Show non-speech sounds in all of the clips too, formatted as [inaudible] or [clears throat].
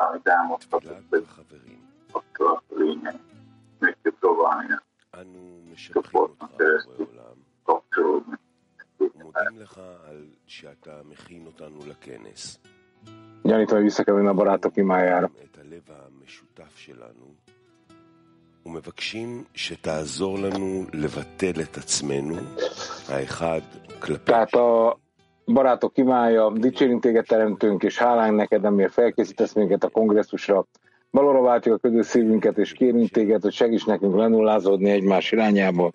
האדם אנו משבחים אותך, בורא עולם. מודים לך על שאתה מכין אותנו לכנס. Già ti ho visto che את הלב המשותף שלנו, ומבקשים שתעזור לנו לבטל את עצמנו, האחד כלפי... Barátok imája, dicsérünk téged teremtünk, és hálánk neked, amiért felkészítesz minket a kongresszusra. Valóra váltjuk a közös szívünket, és kérünk téged, hogy segíts nekünk lenullázódni egymás irányába.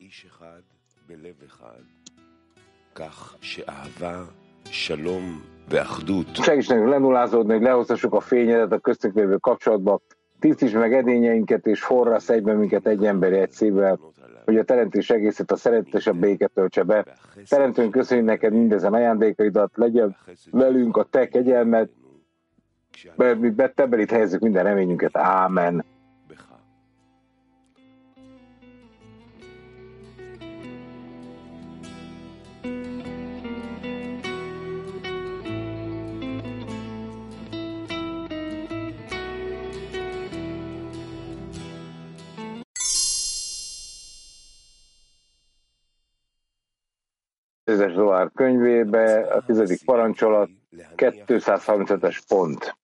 Segíts nekünk lenullázódni, hogy lehozhassuk a fényedet a köztük lévő kapcsolatba, tisztíts meg edényeinket, és forrasz egyben minket egy emberi egy szívvel, hogy a teremtés egészét a szeretet a béke töltse be. Teremtőnk köszönjük neked mindezen ajándékaidat, legyen velünk a te kegyelmed, mert mi itt helyezzük minden reményünket. Ámen. Tízes dollár könyvébe, a tizedik parancsolat, 235-es pont.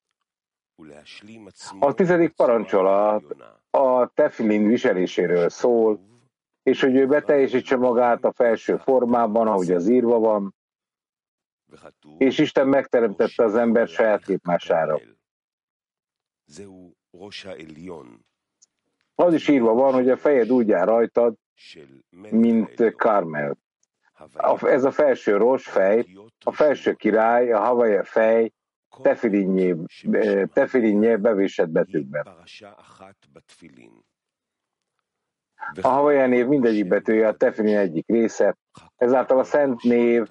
A tizedik parancsolat a tefilin viseléséről szól, és hogy ő beteljesítse magát a felső formában, ahogy az írva van, és Isten megteremtette az ember saját képmására. Az is írva van, hogy a fejed úgy áll rajtad, mint Karmel. Ez a felső rossz fej, a felső király, a havaja fej, tefilinnyé bevésett betűkben. A havaja név mindegyik betűje a tefilin egyik része, ezáltal a szent név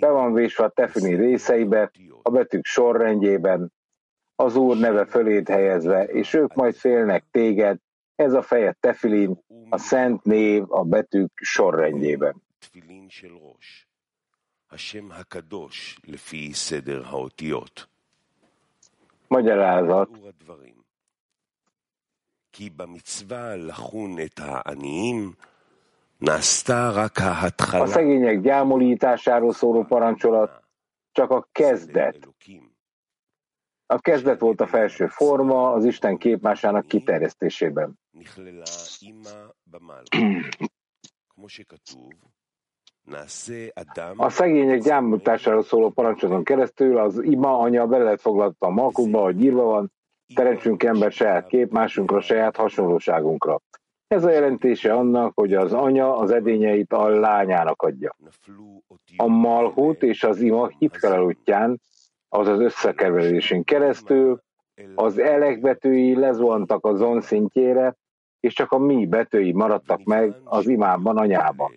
be van vésve a tefilin részeibe, a betűk sorrendjében, az Úr neve föléd helyezve, és ők majd félnek téged, ez a feje tefilin, a szent név a betűk sorrendjében. Magyarázat. A szegények gyámolításáról szóló parancsolat csak a kezdet. A kezdet volt a felső forma az Isten képmásának kiterjesztésében. [clears throat] A szegények gyámításáról szóló parancsolaton keresztül az ima anya bele lett foglalta a malkukba, hogy írva van, teremtsünk ember saját képmásunkra, saját hasonlóságunkra. Ez a jelentése annak, hogy az anya az edényeit a lányának adja. A malhut és az ima hitfelel útján, azaz összekeverésén keresztül, az elek betűi lezuhantak a zon szintjére, és csak a mi betűi maradtak meg az imában anyában.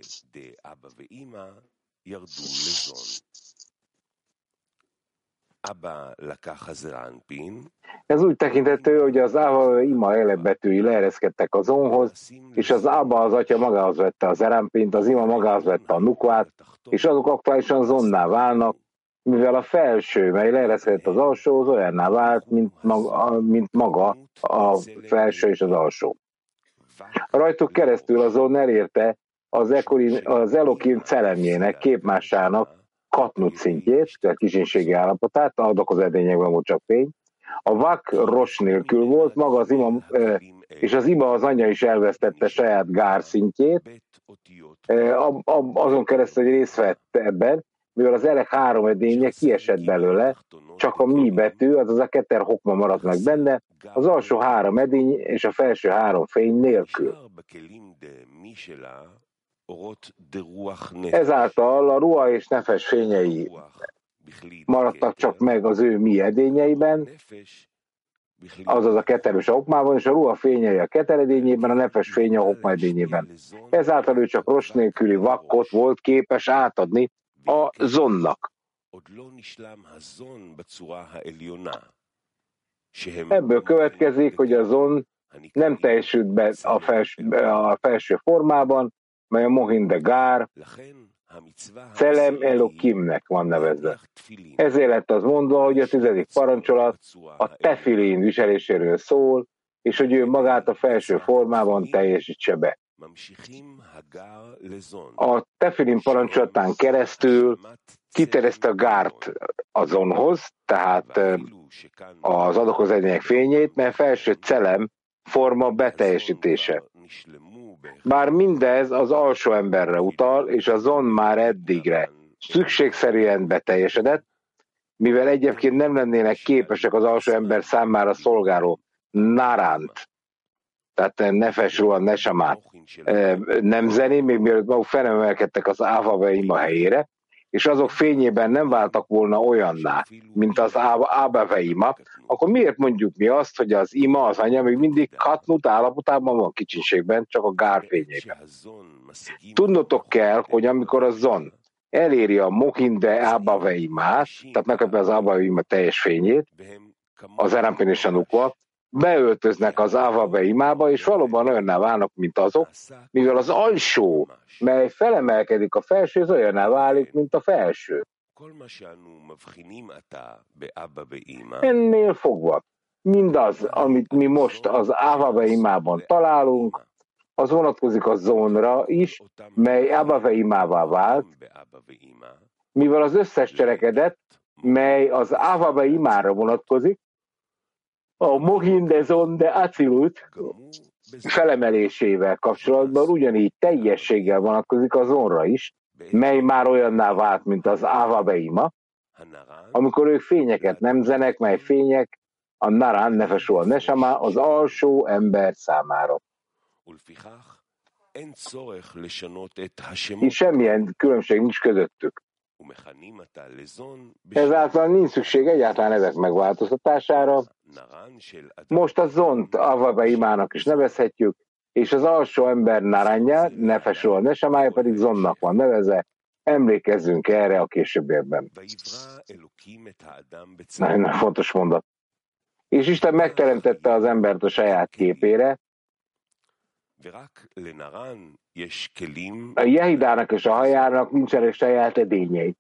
Ez úgy tekintető, hogy az Ába ima elebetűi leereszkedtek az onhoz, és az Ába az atya magához vette az erámpint, az ima magához vette a nukvát, és azok aktuálisan zonná válnak, mivel a felső, mely leereszkedett az alsóhoz, olyanná vált, mint maga, mint maga a felső és az alsó. Rajtuk keresztül azon elérte az, Ekorin, az Elokim celemjének, képmásának katnut szintjét, a kisinségi állapotát, adok az edényekben volt csak fény. A vak ros nélkül volt, maga az ima, és az ima az anya is elvesztette saját gár szintjét, azon keresztül, hogy részt vett ebben, mivel az elek három edénye kiesett belőle, csak a mi betű, azaz a keter hokma maradt meg benne, az alsó három edény és a felső három fény nélkül. Ezáltal a ruha és nefes fényei maradtak csak meg az ő mi edényeiben, azaz a keterős a hokmában, és a ruha fényei a keteredényében, a nefes fénye a hokma edényében. Ezáltal ő csak rossz nélküli vakkot volt képes átadni a zonnak. Ebből következik, hogy a zon nem teljesült be a felső, a felső formában, mely a Mohinde Gár, Szelem Elokimnek van nevezve. Ezért lett az mondva, hogy a tizedik parancsolat a tefilin viseléséről szól, és hogy ő magát a felső formában teljesítse be. A tefilin parancsolatán keresztül kiterjeszte a gárt azonhoz, tehát az adakozedények fényét, mert felső celem forma beteljesítése. Bár mindez az alsó emberre utal, és a zon már eddigre szükségszerűen beteljesedett, mivel egyébként nem lennének képesek az alsó ember számára szolgáló naránt, tehát nefes ruha, nesamát nemzeni, még mielőtt maguk felemelkedtek az ávaveima helyére, és azok fényében nem váltak volna olyanná, mint az ábaveima, akkor miért mondjuk mi azt, hogy az ima, az anya még mindig katnut állapotában van kicsinségben, csak a gárfényében. Tudnotok kell, hogy amikor a zon eléri a mohinde ábaveimát, tehát megkapja az ábaveima teljes fényét, az erampin és a nukva, beöltöznek az Avabe imába, és valóban olyanná válnak, mint azok, mivel az alsó, mely felemelkedik a felső, az olyanná válik, mint a felső. Ennél fogva, mindaz, amit mi most az Avabe imában találunk, az vonatkozik a zónra is, mely Abave imává vált, mivel az összes cselekedet, mely az Avabe imára vonatkozik, a Mohindezon de Acilut felemelésével kapcsolatban ugyanígy teljességgel vonatkozik az onra is, mely már olyanná vált, mint az Avabeima, amikor ők fényeket nemzenek, mely fények a Naran nefesó a Nesama az alsó ember számára. És semmilyen különbség nincs közöttük. Ezáltal nincs szükség egyáltalán ezek megváltoztatására. Most a zont Avabe imának is nevezhetjük, és az alsó ember naranya, nefesről nesemája pedig zonnak van nevezve, emlékezzünk erre a későbbiekben. Nagyon fontos mondat. És Isten megteremtette az embert a saját képére, a Jehidának és a hajának nincsenek saját edényei.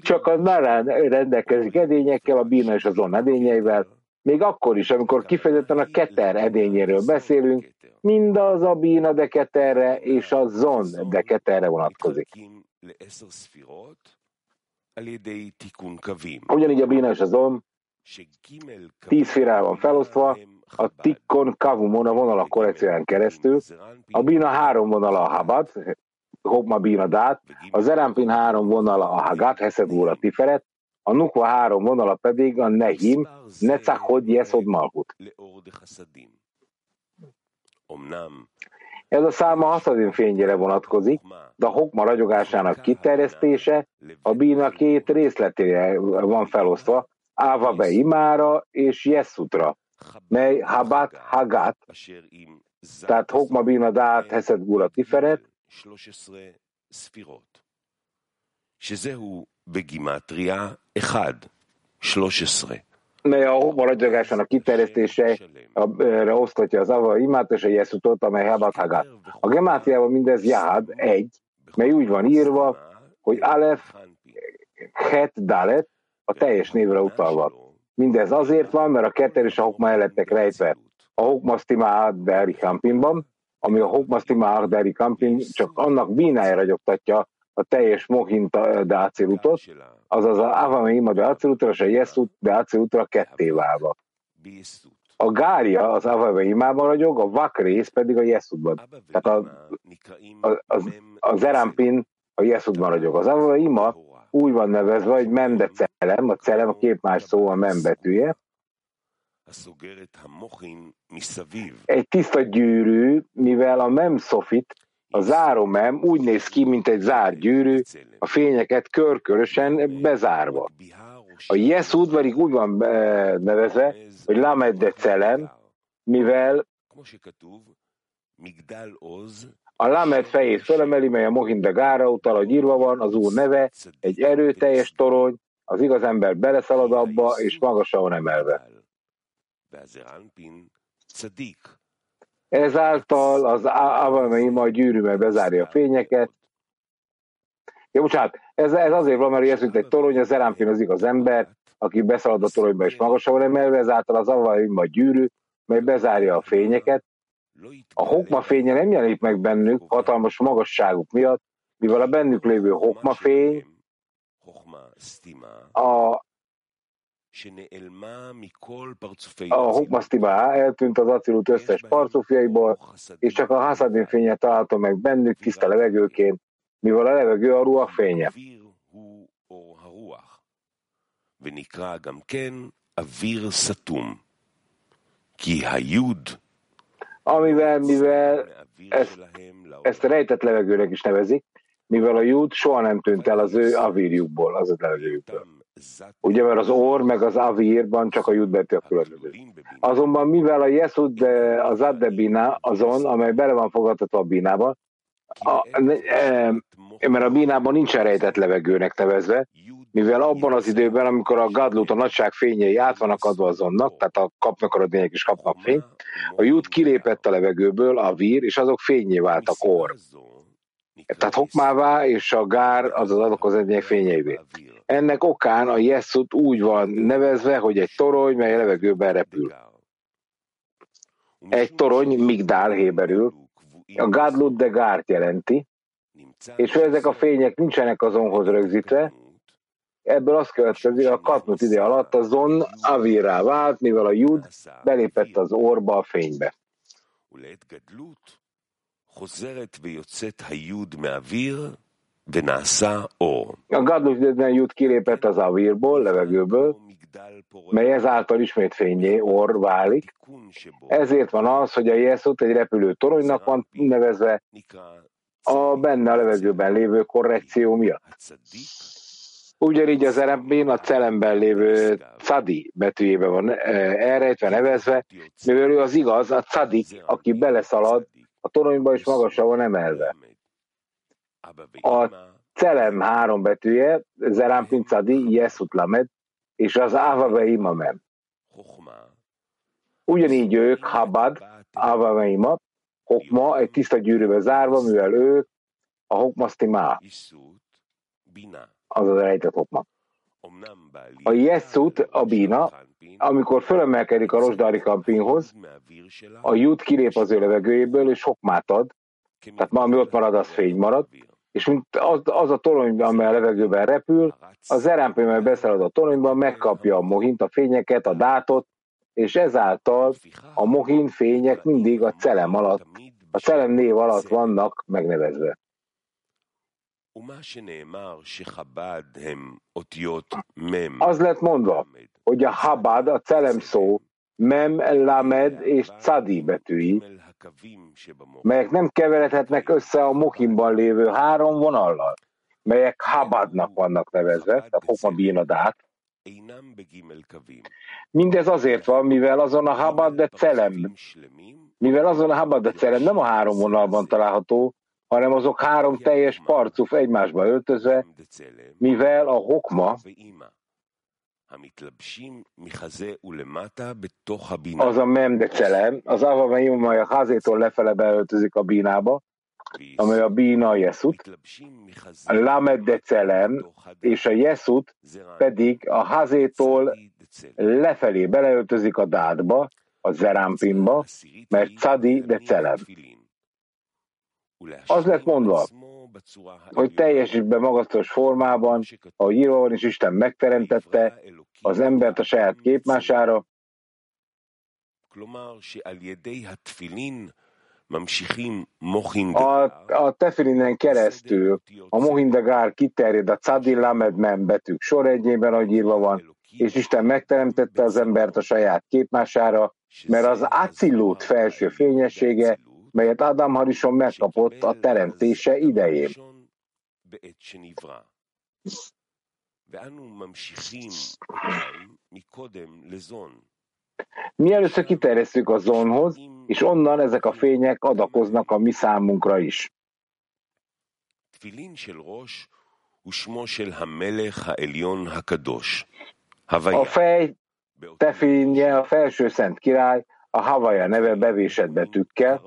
Csak a Narán rendelkezik edényekkel, a Bína és az On edényeivel, még akkor is, amikor kifejezetten a Keter edényéről beszélünk, mindaz a Bína de Keterre és a Zon de Keterre vonatkozik. Ugyanígy a Bína és a Zon tíz félre van felosztva, a Tikkon Kavumon a vonalak korrekcióján keresztül, a Bina három vonala a Habat, Hopma Bina Dát, a Zerampin három vonala a Hagat, Hesed a Tiferet, a Nukva három vonala pedig a Nehim, Necachod Yesod Malhut. Ez a száma haszadin fényére vonatkozik, de a hokma ragyogásának kiterjesztése a bína két részletére van felosztva, Áva be imára és Jessutra mely Habat Hagat, tehát Hokma Bina Dát Hesed Gula Tiferet, שזהו בגימטריה 1, 13. mely a maradjagásának kiterjesztése osztatja az Ava imát és a Jeszutot, amely Habat Hagat. A gemátriában mindez Jahad, egy, mely úgy van írva, hogy Alef, Het, Dalet, a teljes névre utalva. Mindez azért van, mert a ketter és a hokma el rejtve a hokmasztima Deri Campingban, ami a hokmasztima Deri Camping csak annak bínájára gyogtatja a teljes Mohinta de Acilutot, azaz a Avame de Acilutra és a Yesut de Acilutra ketté válva. A gárja az Avame imában ragyog, a vakrész pedig a Yesutban. Tehát a, a, a, a Zerampin a Yesutban ragyog. Az Avame ima úgy van nevezve, hogy memde celem, a celem a két más szó a mem betűje. Egy tiszta gyűrű, mivel a mem szofit, a záró mem úgy néz ki, mint egy zárt gyűrű, a fényeket körkörösen bezárva. A Yes udvarig úgy van eh, nevezve, hogy Lamed de celem, mivel a Lamed fejét felemeli, mely a Mohinda Gára utal, a írva van, az úr neve, egy erőteljes torony, az igaz ember beleszalad abba, és magasan emelve. Ezáltal az Avamaim a gyűrűmmel bezárja a fényeket, Ja, bocsánat, ez, ez azért van, mert ez egy torony, az erámpin az igaz ember, aki beszalad a toronyba és magasabb emelve, ezáltal az avaimba gyűrű, mely bezárja a fényeket. A hokma fénye nem jelenik meg bennük hatalmas magasságuk miatt, mivel a bennük lévő hokma fény a a Hokmasztibá eltűnt az acilut összes parcufjaiból, és csak a Hasadin fénye találta meg bennük tiszta levegőként, mivel a levegő a ruha fénye. Amivel, mivel ezt, ezt rejtett levegőnek is nevezik, mivel a júd soha nem tűnt el az ő avírjukból, az a levegőjükből. Ugye, mert az or meg az avírban csak a betű a különböző. Azonban mivel a Yesud az Addebina azon, amely bele van fogadható a bínába, a, e, mert a bínában nincs rejtett levegőnek nevezve, mivel abban az időben, amikor a Gadlut, a nagyság fényei át vannak adva azonnak, tehát a kapnak a lények is kapnak fényt, a jút kilépett a levegőből, a vír, és azok fényé váltak or. Tehát hokmává, és a gár az az azok az egyének fényeivé. Ennek okán a Jeszut úgy van nevezve, hogy egy torony, mely a levegőben repül. Egy torony, migdál héberül, a Gadlut de Gárt jelenti, és ezek a fények nincsenek azonhoz rögzítve, ebből azt következik, a Katnut ide alatt a Zon Avirá vált, mivel a Jud belépett az orba a fénybe. A Gadlus jut kilépett az avírból, levegőből, mely ezáltal ismét fényé, or válik. Ezért van az, hogy a Jeszut egy repülő toronynak van nevezve a benne a levegőben lévő korrekció miatt. Ugyanígy az erembén a celemben lévő cadi betűjében van eh, elrejtve, nevezve, mivel ő az igaz, a cadik, aki beleszalad a toronyba és magasra van emelve. A celem három betűje, Zerampin Cadi, Yesut Lamed, és az Avave Imamem. Ugyanígy ők, Habad, Avave Ima, Hokma, egy tiszta gyűrűbe zárva, mivel ők a Hokmasztimá, az rejtett Hokma. A Yesut, a Bina, amikor fölemelkedik a Rosdari kampinhoz, a jut kilép az ő levegőjéből, és hokmát ad, tehát ma, ami ott marad, az fény marad, és mint az, az a torony, amely a levegőben repül, az erámpé, mely beszalad a toronyban, megkapja a mohint, a fényeket, a dátot, és ezáltal a mohin fények mindig a celem alatt, a celem név alatt vannak megnevezve. Az lett mondva, hogy a Habad, a celem szó, Mem, Lamed és Cadi betűi, melyek nem keveredhetnek össze a Mohimban lévő három vonallal, melyek Habadnak vannak nevezve, tehát Hokma Bínadát. Mindez azért van, mivel azon a Habad de Celem, mivel azon a Habad de Celem nem a három vonalban található, hanem azok három teljes parcuf egymásba öltözve, mivel a Hokma az a memdecelem, az avameim, amely a házétól lefele beöltözik a bínába, amely a bína jeszut, a lamed decelem, és a jeszut pedig a házétól lefelé beleöltözik a dádba, a zerámpinba, mert cadi decelem. Az lett mondva, hogy teljesítve magasztos formában, ahogy írva van, és Isten megteremtette az embert a saját képmására, a, a tefilinen keresztül a Mohindagár kiterjed a Cadi Lamed Mem betűk soregyében, ahogy írva van, és Isten megteremtette az embert a saját képmására, mert az Acillut felső fényessége melyet Ádám Harison megkapott a teremtése idején. Mi először kiterjesztjük a zónhoz, és onnan ezek a fények adakoznak a mi számunkra is. A fej tefinje a felső szent király, a Havaja neve bevésett betűkkel,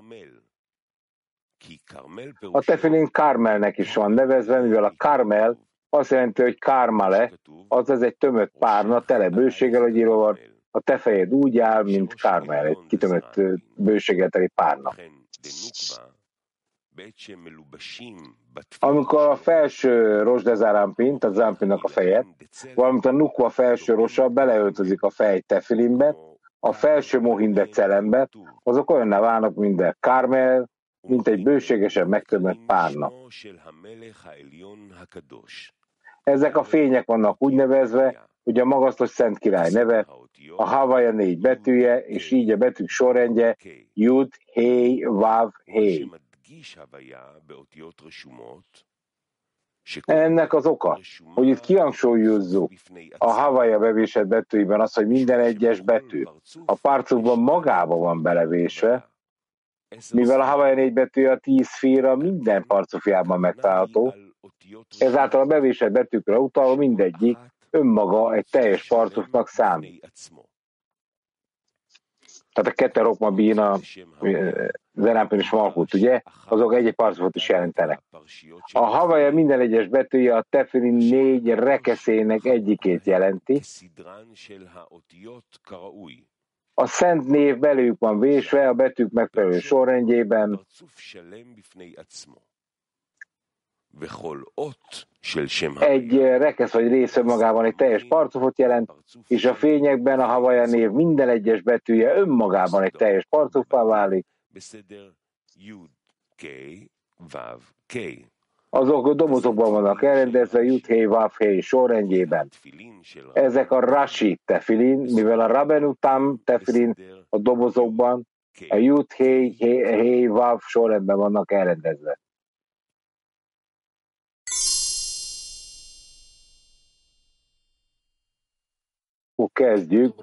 A tefilin Kármelnek is van nevezve, mivel a Kármel azt jelenti, hogy Kármale, azaz egy tömött párna, tele bőséggel, hogy írva van, a te fejed úgy áll, mint Kármel, egy kitömött bőséggel teli párna. Amikor a felső rosdezárámpint, a zámpinnak a feje, valamint a nukva felső rosa beleöltözik a fej tefilimbe, a felső mohinde celembe, azok olyanná válnak, mint a kármel, mint egy bőségesen megtömött párna. Ezek a fények vannak úgy nevezve, hogy a magasztos Szent Király neve, a Havaja négy betűje, és így a betűk sorrendje Jud, Hei, Vav, Hei. Ennek az oka, hogy itt kihangsúlyozzuk a Havaja bevésett betűiben az, hogy minden egyes betű a párcukban magába van belevésve, mivel a Havaja négy betű a tíz féra minden parcufjában megtalálható, ezáltal a bevésett betűkre utalva mindegyik önmaga egy teljes parcufnak számít. Tehát a keterokma bína, zenápén is malkut, ugye? Azok egy-egy parcufot is jelentenek. A havaja minden egyes betűje a tefilin négy rekeszének egyikét jelenti. A szent név belőjük van vésve a betűk megfelelő sorrendjében. Egy rekesz vagy része magában egy teljes parcufot jelent, és a fényekben a havaja név minden egyes betűje önmagában egy teljes parcuffá válik Azok a dobozokban vannak elrendezve Juthé Vavhé sorrendjében. Ezek a Rashi tefilin, mivel a Rabenutam tefilin a dobozokban a Juthé Hé Vav sorrendben vannak elrendezve. Akkor kezdjük.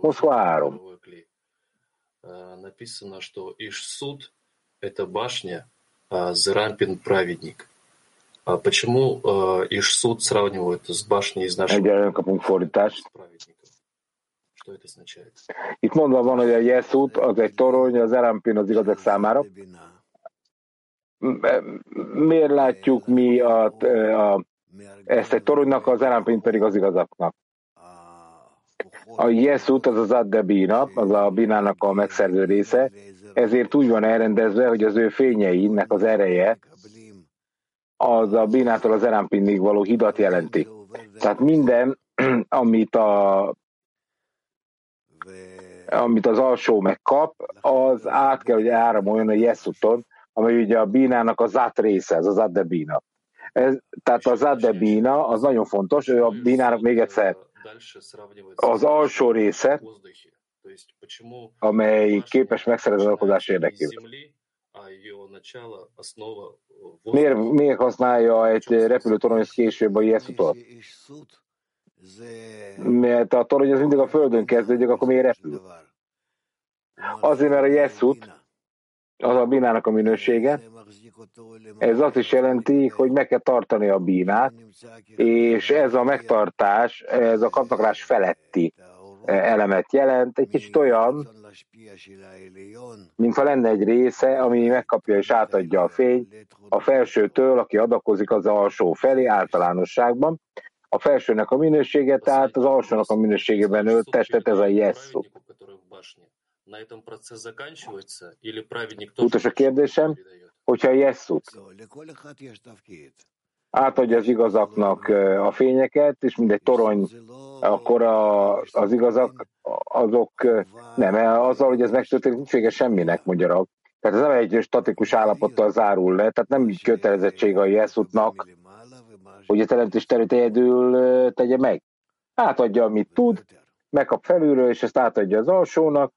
Most várom. Написано, что Ишсуд – это башня, а Зерампин – праведник. А почему Ишсуд сравнивают с башней из нашего Egyelőre kapunk fordítást. Что это означает? Itt mondva van, hogy a Jeszút az egy torony, az Erampin az igazak számára. Miért látjuk mi a, a, ezt egy toronynak, az Erampin pedig az igazaknak? A Jeszút az az Addebina, az a binának a megszerző része, ezért úgy van elrendezve, hogy az ő fényeinek az ereje az a binától az Erampinnig való hidat jelenti. Tehát minden, [clears throat] amit a amit az alsó megkap, az át kell, hogy áramoljon a Jeszuton, amely ugye a bínának az át része, az Addebina. Ez, tehát az Addebina az nagyon fontos, ő a bínának még egyszer az alsó része, amely képes megszerezni az alkozás érdekében. Miért, miért használja egy repülőtorony később a Jeszutot? Mert a torony az mindig a földön kezdődik, akkor miért repül? Azért, mert a Jeszut, az a bínának a minősége, ez azt is jelenti, hogy meg kell tartani a bínát, és ez a megtartás, ez a kapnaklás feletti elemet jelent, egy kicsit olyan, mintha lenne egy része, ami megkapja és átadja a fényt a felsőtől, aki adakozik az alsó felé általánosságban. A felsőnek a minősége, tehát az alsónak a minőségében ölt testet, ez a Jessu. Utas a kérdésem, hogyha Jessut átadja az igazaknak a fényeket, és mindegy torony, akkor a, az igazak azok nem, azzal, hogy ez megtörténik, nincs vége semminek, magyarok. Tehát ez nem egy statikus állapottal zárul le, tehát nem kötelezettség a Jeszutnak, hogy a teremtés terét egyedül tegye meg. Átadja, amit tud, megkap felülről, és ezt átadja az alsónak,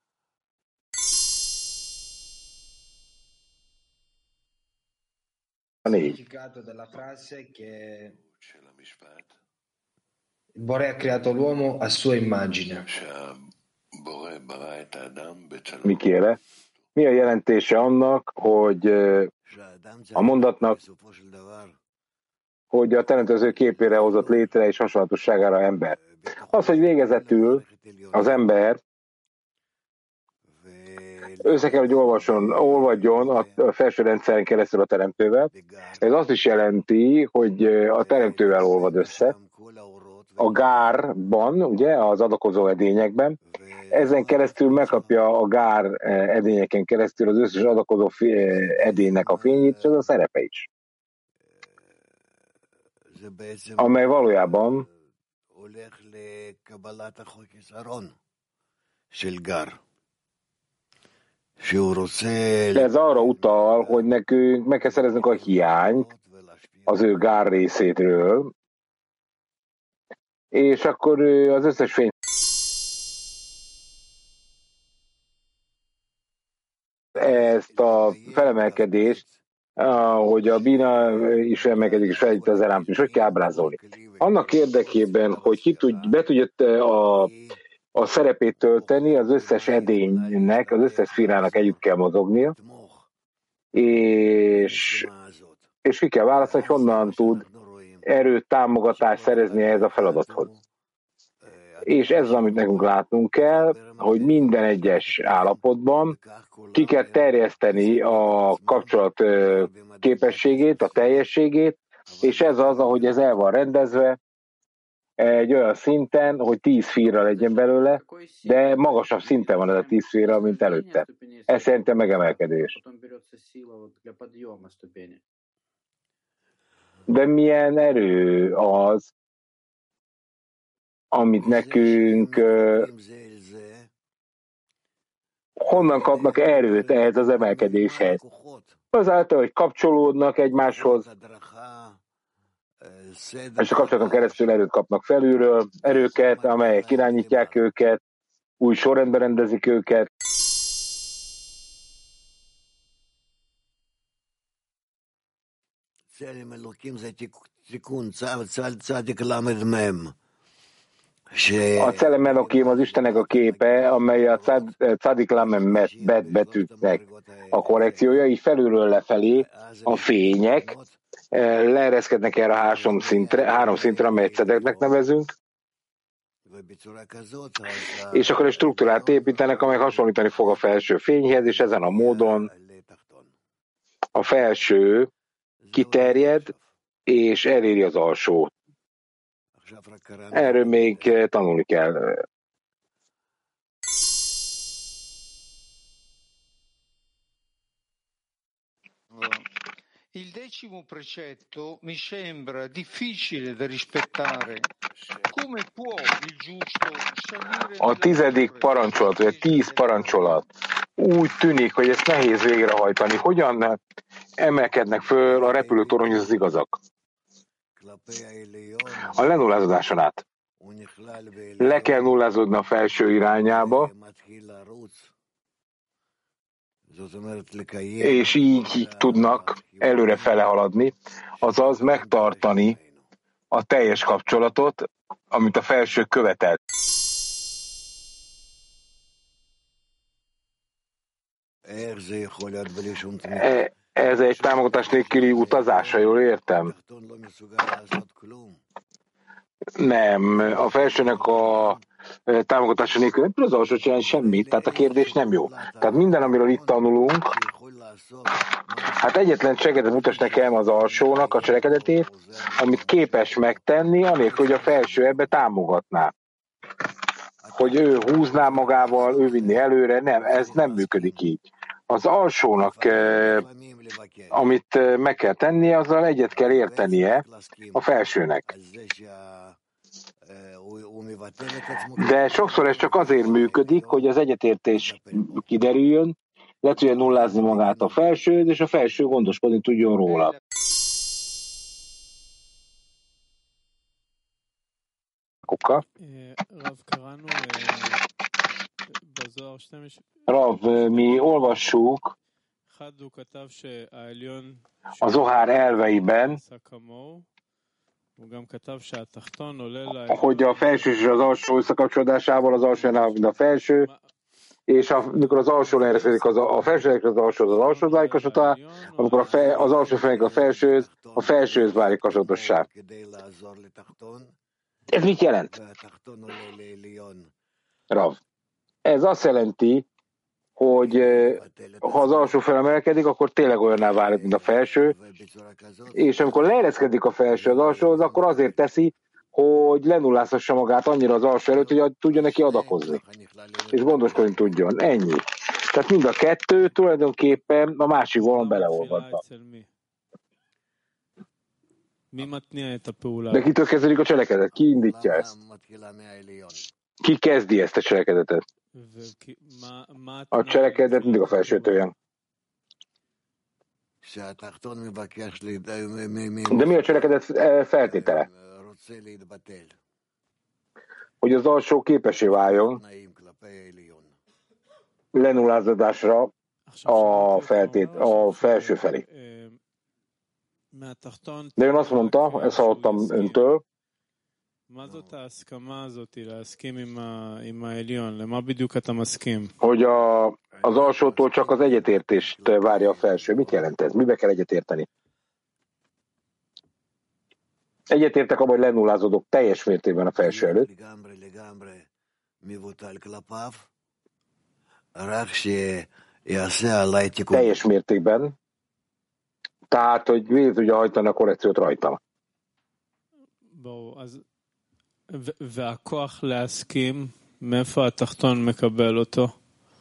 a négy. Bore ha creato l'uomo a sua immagine. Mi kére? Mi a jelentése annak, hogy a mondatnak, hogy a teremtőző képére hozott létre és hasonlatosságára ember. Az, hogy végezetül az ember össze kell, hogy olvasson, olvadjon a felső rendszeren keresztül a teremtővel. Ez azt is jelenti, hogy a teremtővel olvad össze, a gárban, ugye, az adakozó edényekben, ezen keresztül megkapja a gár edényeken keresztül az összes adakozó edénynek a fényét, és ez a szerepe is. Amely valójában ez arra utal, hogy nekünk meg kell szereznünk a hiányt az ő gár részétről, és akkor az összes fény ezt a felemelkedést, hogy a bína is emelkedik, és felejt az elámp, és hogy kell ábrázolni. Annak érdekében, hogy ki tud, be tudja a, a szerepét tölteni, az összes edénynek, az összes szférának együtt kell mozognia, és, és ki kell választani, hogy honnan tud erőt, támogatást szerezni ehhez a feladathoz. És ez az, amit nekünk látnunk kell, hogy minden egyes állapotban ki kell terjeszteni a kapcsolat képességét, a teljességét, és ez az, ahogy ez el van rendezve, egy olyan szinten, hogy 10 fírra legyen belőle, de magasabb szinten van ez a 10 fírra, mint előtte. Ez szerintem megemelkedés. De milyen erő az, amit nekünk honnan kapnak erőt ehhez az emelkedéshez? Azáltal, hogy kapcsolódnak egymáshoz, és a kapcsolaton keresztül erőt kapnak felülről, erőket, amelyek irányítják őket, új sorrendben rendezik őket. A Celem Elohim az Istenek a képe, amely a Cadik Lamen bet betűknek a korrekciója, így felülről lefelé a fények leereszkednek erre a három szintre, három szintre amelyet cedeknek nevezünk, és akkor egy struktúrát építenek, amely hasonlítani fog a felső fényhez, és ezen a módon a felső kiterjed, és eléri az alsót. Erről még tanulni kell. Il decimo precetto mi sembra difficile da rispettare. Come può il giusto A tizedik parancsolat, vagy a tíz parancsolat úgy tűnik, hogy ezt nehéz végrehajtani. Hogyan emelkednek föl a repülőtoronyhoz az igazak? A lenullázodáson át. Le kell nullázódni a felső irányába, és így tudnak előre fele haladni, azaz megtartani a teljes kapcsolatot, amit a felső követel. E, ez egy támogatás nélküli utazása, jól értem? Nem, a felsőnek a támogatása nélkül nem tud az alsó csinálni semmit, tehát a kérdés nem jó. Tehát minden, amiről itt tanulunk, hát egyetlen cselekedet mutas nekem az alsónak a cselekedetét, amit képes megtenni, anélkül, hogy a felső ebbe támogatná. Hogy ő húzná magával, ő vinni előre, nem, ez nem működik így. Az alsónak, e, amit e, meg kell tennie, azzal egyet kell értenie a felsőnek. De sokszor ez csak azért működik, hogy az egyetértés kiderüljön, le tudja nullázni magát a felső, és a felső gondoskodni tudjon róla. Kuka. Rav, mi olvassuk a Zohár elveiben, hogy a felső és az alsó összekapcsolódásával az alsó mint a felső, és amikor az alsó leereszkedik az a, a felső az alsó az alsó válik hasonlótá, amikor a fe, az alsó felik a felsőhöz, a felsőhöz válik hasonlótossá. Ez mit jelent? Rav. Ez azt jelenti, hogy ha az alsó felemelkedik, akkor tényleg olyanná válik, mint a felső, és amikor leereszkedik a felső az alsóhoz, akkor azért teszi, hogy lenullázhassa magát annyira az alsó előtt, hogy tudja neki adakozni, és gondoskodni tudjon. Ennyi. Tehát mind a kettő tulajdonképpen a másik volna beleolvadva. De kitől kezdődik a cselekedet? Ki indítja ezt? Ki kezdi ezt a cselekedetet? A cselekedet mindig a felsőtől jön. De mi a cselekedet feltétele? Hogy az alsó képesé váljon lenullázadásra a, feltét, a felső felé. De ön azt mondta, ezt hallottam öntől, hogy a, az alsótól csak az egyetértést várja a felső. Mit jelent ez? Mibe kell egyetérteni? Egyetértek abban, hogy lenullázódok teljes mértékben a felső előtt. Teljes mértékben. Tehát, hogy végig tudja hajtani a korrekciót rajta.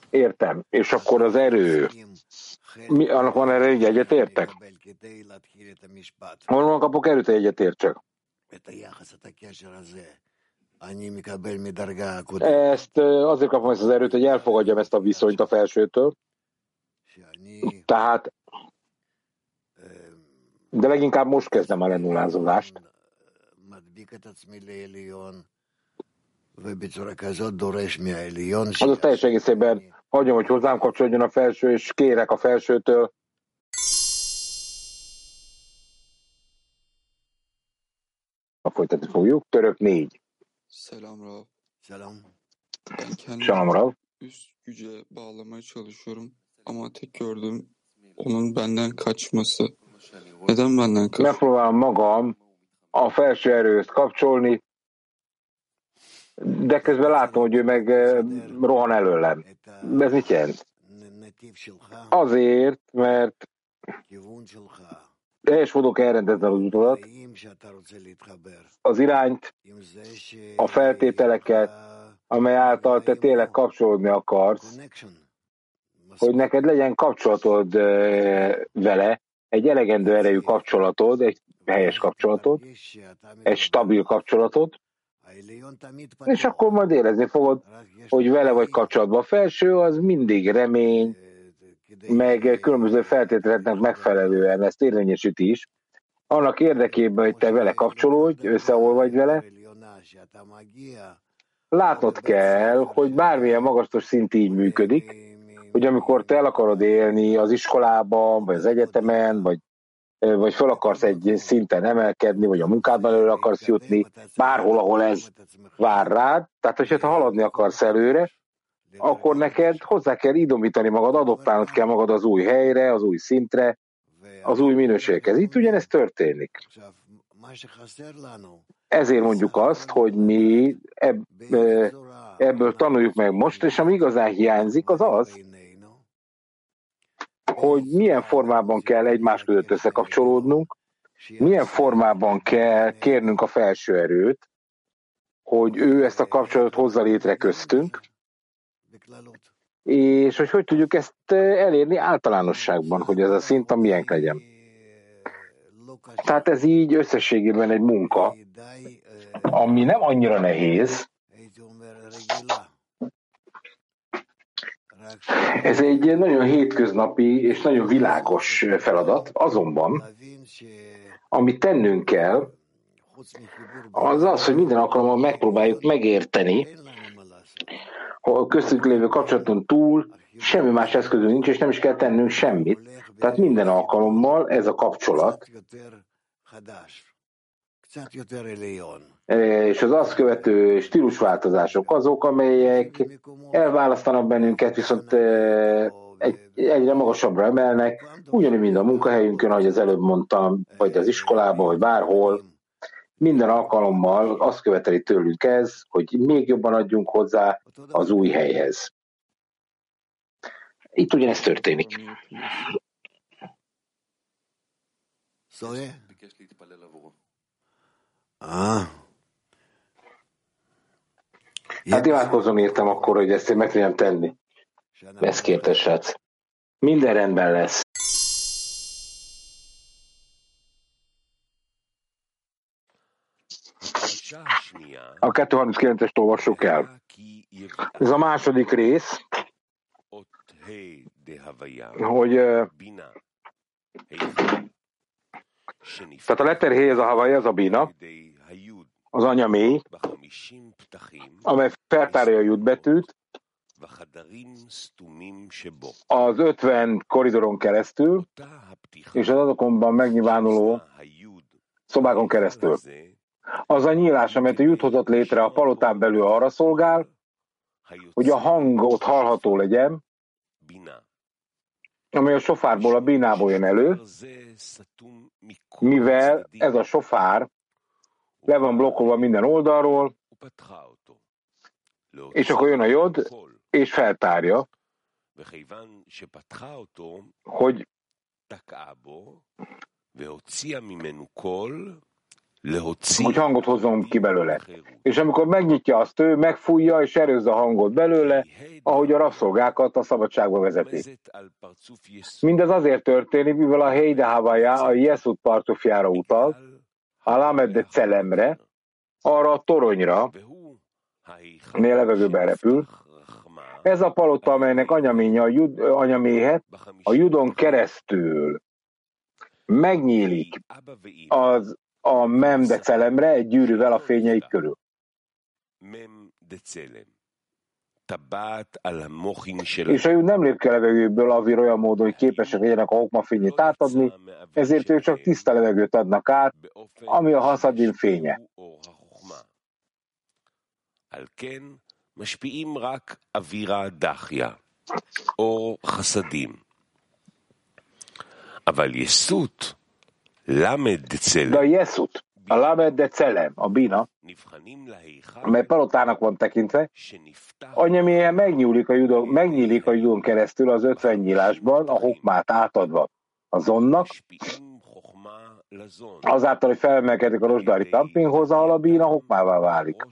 Értem. És akkor az erő, mi, annak van erre egy egyetértek? Honnan kapok erőt, hogy egyetértsek? Ezt azért kapom ezt az erőt, hogy elfogadjam ezt a viszonyt a felsőtől. Tehát, de leginkább most kezdem a lenullázolást. Az a teljes egészében hagyom, hogy hozzám kapcsolódjon a felső, és kérek a felsőtől, a folytatni fogjuk. Török négy. Selam Rav. Selam. Ben kendimi Selam Rav. üst güce bağlamaya çalışıyorum. Ama tek gördüğüm onun benden kaçması. Neden benden kaçıyor? Megpróbálom magam a felső erőhöz kapcsolni, de közben látom, hogy ő meg eh, rohan előlem. Ez mit jelent? Azért, mert teljes módon kell az utadat, az irányt, a feltételeket, amely által te tényleg kapcsolódni akarsz, hogy neked legyen kapcsolatod eh, vele, egy elegendő erejű kapcsolatod, egy helyes kapcsolatod, egy stabil kapcsolatod, és akkor majd érezni fogod, hogy vele vagy kapcsolatban. A felső, az mindig remény, meg különböző feltételeknek megfelelően ezt érvényesíti is, annak érdekében, hogy te vele kapcsolódj, összeolvadj vele, látnod kell, hogy bármilyen magastos szint így működik, hogy amikor te el akarod élni az iskolában, vagy az egyetemen, vagy, vagy fel akarsz egy szinten emelkedni, vagy a munkádban elő akarsz jutni, bárhol, ahol ez vár rád, tehát hogyha haladni akarsz előre, akkor neked hozzá kell idomítani magad, adoptálnod kell magad az új helyre, az új szintre, az új minőséghez. Itt ugyanezt történik. Ezért mondjuk azt, hogy mi ebb, ebből tanuljuk meg most, és ami igazán hiányzik, az az, hogy milyen formában kell egymás között összekapcsolódnunk, milyen formában kell kérnünk a felső erőt, hogy ő ezt a kapcsolatot hozza létre köztünk, és hogy hogy tudjuk ezt elérni általánosságban, hogy ez a szint a miénk legyen. Tehát ez így összességében egy munka, ami nem annyira nehéz. Ez egy nagyon hétköznapi és nagyon világos feladat, azonban, amit tennünk kell, az az, hogy minden alkalommal megpróbáljuk megérteni, a köztük lévő kapcsolaton túl semmi más eszközünk nincs, és nem is kell tennünk semmit. Tehát minden alkalommal ez a kapcsolat és az azt követő stílusváltozások azok, amelyek elválasztanak bennünket, viszont egy, egyre magasabbra emelnek, ugyanúgy, mint a munkahelyünkön, ahogy az előbb mondtam, vagy az iskolában, vagy bárhol, minden alkalommal azt követeli tőlünk ez, hogy még jobban adjunk hozzá az új helyhez. Itt ugyanezt történik. Hát imádkozom értem akkor, hogy ezt én meg tudjam tenni. Ezt kérte, srác. Minden rendben lesz. A 239-est olvassuk el. Ez a második rész, hogy tehát a letter ez a Hawaii, az a bina, az anya mély, amely feltárja a jutbetűt, az 50 koridoron keresztül, és az azokonban megnyilvánuló szobákon keresztül. Az a nyílás, amelyet a jut hozott létre a palotán belül arra szolgál, hogy a hangot hallható legyen, ami a sofárból, a bínából jön elő, mivel ez a sofár le van blokkolva minden oldalról, és akkor jön a jod, és feltárja, hogy hogy hangot hozzon ki belőle. És amikor megnyitja azt ő, megfújja és erőzze a hangot belőle, ahogy a rabszolgákat a szabadságba vezeti. Mindez azért történik, mivel a Heide Havaya a Jesut partufjára utal, a Lamed de Celemre, arra a toronyra, a levegőben repül. Ez a palota, amelynek anyaménye a, jud, anyaméhet, a judon keresztül megnyílik az a mem de celemre egy gyűrűvel a fényeik körül. És a jud nem lép ki a levegőből avir olyan módon, hogy képesek legyenek a hokma fényét átadni, ezért ők csak tiszta levegőt adnak át, ami a haszadin fénye. על כן משפיעים רק אווירה דחיה, אור חסדים. אבל יסות de Jeszut, a Lamed de Celem, a Bina, amely palotának van tekintve, anyamilyen megnyúlik a judon, megnyílik a judon keresztül az ötven nyílásban, a hokmát átadva. A zonnak, azáltal, hogy felemelkedik a rosdári tampinhoz, ahol a bína hokmává válik.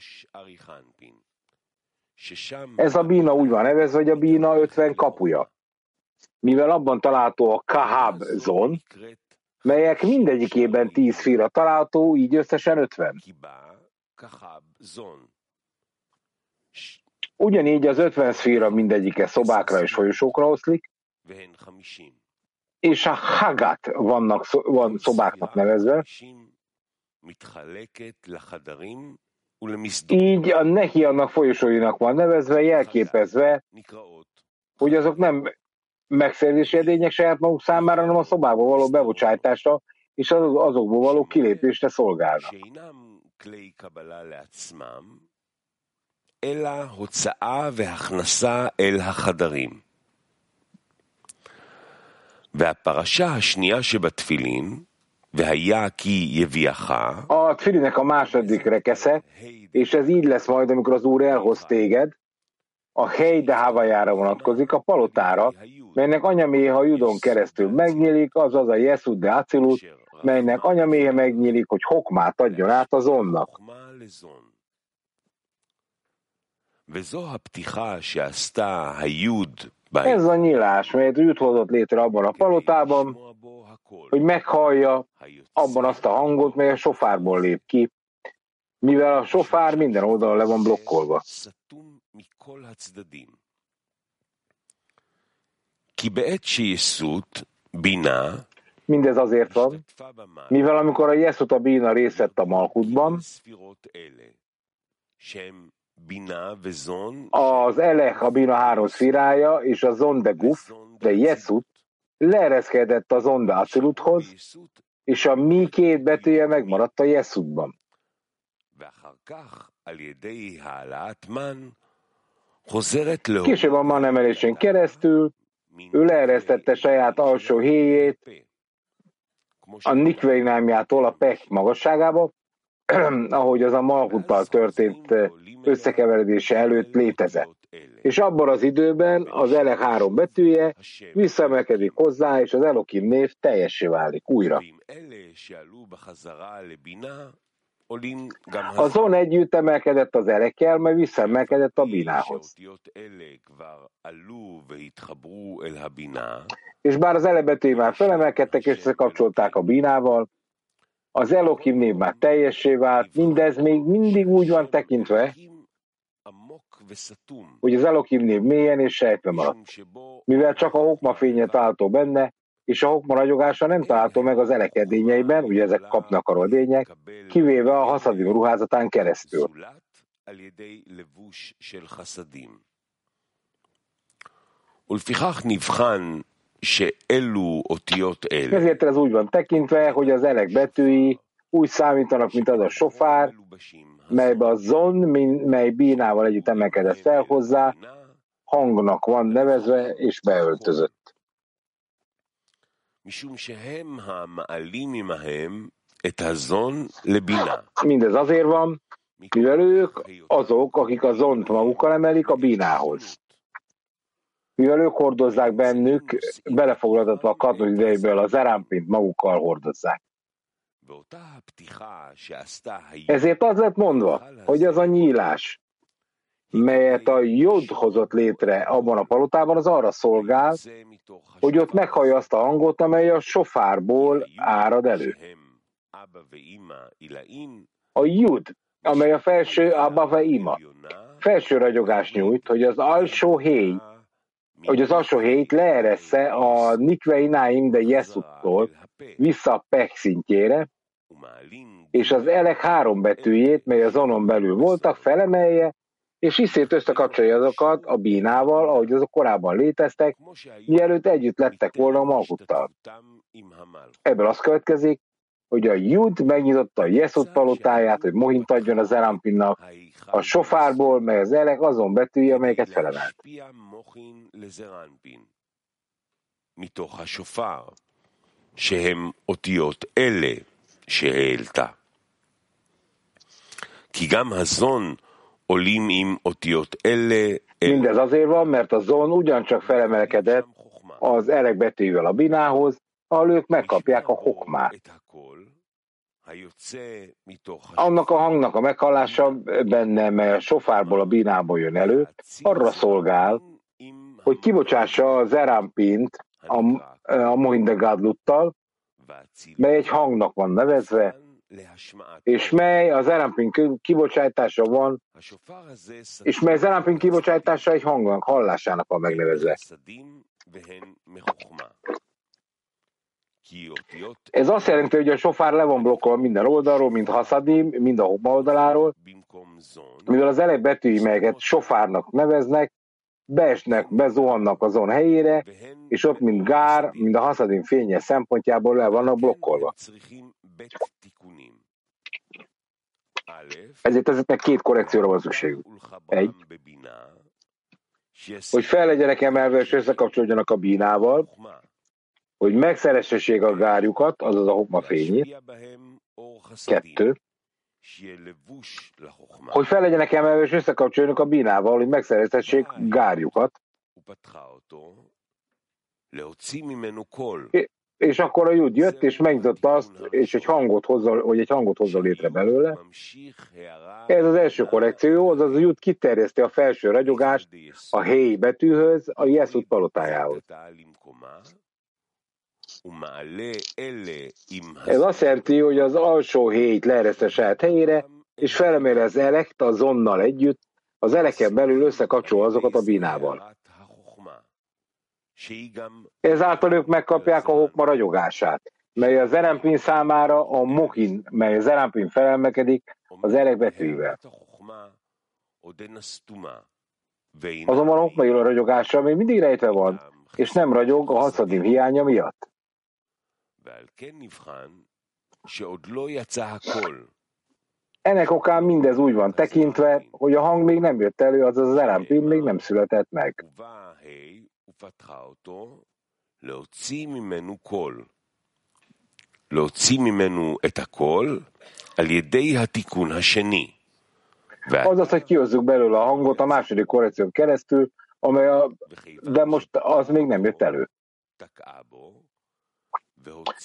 Ez a bína úgy van nevezve, hogy a bína 50 kapuja. Mivel abban található a Kahab zon, melyek mindegyikében 10 fira található, így összesen 50. Ugyanígy az 50 szféra mindegyike szobákra és folyosókra oszlik, és a Hagat vannak, van szobáknak nevezve, így a neki annak folyosóinak van nevezve, jelképezve, hogy azok nem megszerzési edények saját maguk számára, hanem a szobába való bebocsátásra és az, azokból való kilépésre szolgálnak. אלא הוצאה והכנסה אל החדרים. והפרשה השנייה שבתפילין, והיה כי יביאך... A tfilinek a második rekesze, és ez így lesz majd, amikor az Úr elhoz téged, a hely de Havajára vonatkozik, a palotára, melynek anyaméha judon keresztül megnyílik, azaz a Jeszud de Acilut, melynek anyaméhe megnyílik, hogy hokmát adjon át az onnak. Ez a nyílás, melyet Jud hozott létre abban a palotában, hogy meghallja abban azt a hangot, mely a sofárból lép ki, mivel a sofár minden oldalon le van blokkolva. Mindez azért van, mivel amikor a Jeszut a Bína részt vett a Malkutban, az Elech a Bína három szfírája és a Zonde Guf, de Jeszut leereszkedett a Zonde Aciluthoz, és a mi két betűje megmaradt a Jeszutban. Később a man emelésén keresztül ő leeresztette saját alsó héjét. A Nikveinámjától a Pech magasságába, [clears throat] ahogy az a Malhuttal történt összekeveredése előtt létezett. És abban az időben az elek három betűje visszaemelkedik hozzá, és az Elokim név teljessé válik újra. Azon együtt emelkedett az erekkel, mert visszaemelkedett a binához. És bár az elebetői már felemelkedtek és összekapcsolták a bínával, az Elokim név már teljessé vált, mindez még mindig úgy van tekintve, hogy az Elokim név mélyen és sejtve maradt. Mivel csak a hokma fénye található benne, és a hokma ragyogása nem található meg az elekedényeiben, ugye ezek kapnak a rodények, kivéve a haszadim ruházatán keresztül. Ezért ez úgy van tekintve, hogy az elek betűi úgy számítanak, mint az a sofár, melybe a zon, mely bínával együtt emelkedett fel hozzá, hangnak van nevezve és beöltözött. Mindez azért van, mivel ők azok, akik a zont magukkal emelik a bínához. Mivel ők hordozzák bennük, belefoglaltatva a katonai idejéből az erámpint magukkal hordozzák. Ezért az lett mondva, hogy az a nyílás, melyet a Jod hozott létre abban a palotában, az arra szolgál, hogy ott meghallja azt a hangot, amely a sofárból árad elő. A Jud, amely a felső Abba ve Ima, felső ragyogást nyújt, hogy az alsó héj, hogy az alsó héjt leeressze a Nikvei Naim de Jeszuttól vissza a Pek szintjére, és az elek három betűjét, mely az onon belül voltak, felemelje, és iszét összekapcsolja azokat a bínával, ahogy azok korábban léteztek, mielőtt együtt lettek volna a Malkuttal. Ebből az következik, hogy a Jud megnyitotta a Jeszut palotáját, hogy mohint adjon az Erampinnak, a sofárból, mely az elek azon betűje, amelyeket felemelt. מתוך השופר, שהם אותיות אלה שהעלתה. כי גם הזון olim im otiot elle. E- Mindez azért van, mert a zon ugyancsak felemelkedett az elek betűvel a binához, ahol ők megkapják a hokmát. Annak a hangnak a meghallása mely a sofárból a bínából jön elő, arra szolgál, hogy kibocsássa az erámpint a, a Mohinder Gadluttal, mely egy hangnak van nevezve, és mely az Erampin kibocsátása van, és mely az Erampin kibocsátása egy hangnak, hallásának van megnevezve. Ez azt jelenti, hogy a sofár le van blokkolva minden oldalról, mind haszadim, mind a homa oldaláról, mivel az elek betűi, melyeket sofárnak neveznek, beesnek, bezuhannak azon helyére, és ott mind gár, mind a haszadin fénye szempontjából le vannak blokkolva. Ezért ezeknek két korrekcióra van szükségük. Egy, hogy fel legyenek emelve és összekapcsolódjanak a bínával, hogy megszeressessék a gárjukat, azaz a hokma fényét. Kettő, hogy fel legyenek emelve és összekapcsoljanak a bínával, hogy megszerezhessék gárjukat. És akkor a jud jött, és megnyitotta azt, és egy hangot hozza, hogy egy hangot hozza létre belőle. Ez az első korrekció, azaz a jud kiterjeszti a felső ragyogást a héj betűhöz, a jeszút palotájához. Ez azt jelenti, hogy az alsó héjt leereszte saját helyére, és felemeli az elekt a zonnal együtt, az eleken belül összekapcsol azokat a bínával. Ezáltal ők megkapják a hokma ragyogását, mely az erempin számára a mokin, mely az erempin felelmekedik az elek betűvel. Azonban a hokma ragyogása még mindig rejtve van, és nem ragyog a haszadim hiánya miatt. Ennek okán mindez úgy van tekintve, hogy a hang még nem jött elő, azaz az elempin még nem született meg. Azaz, hogy kihozzuk belőle a hangot a második korrekción keresztül, amely a, de most az még nem jött elő.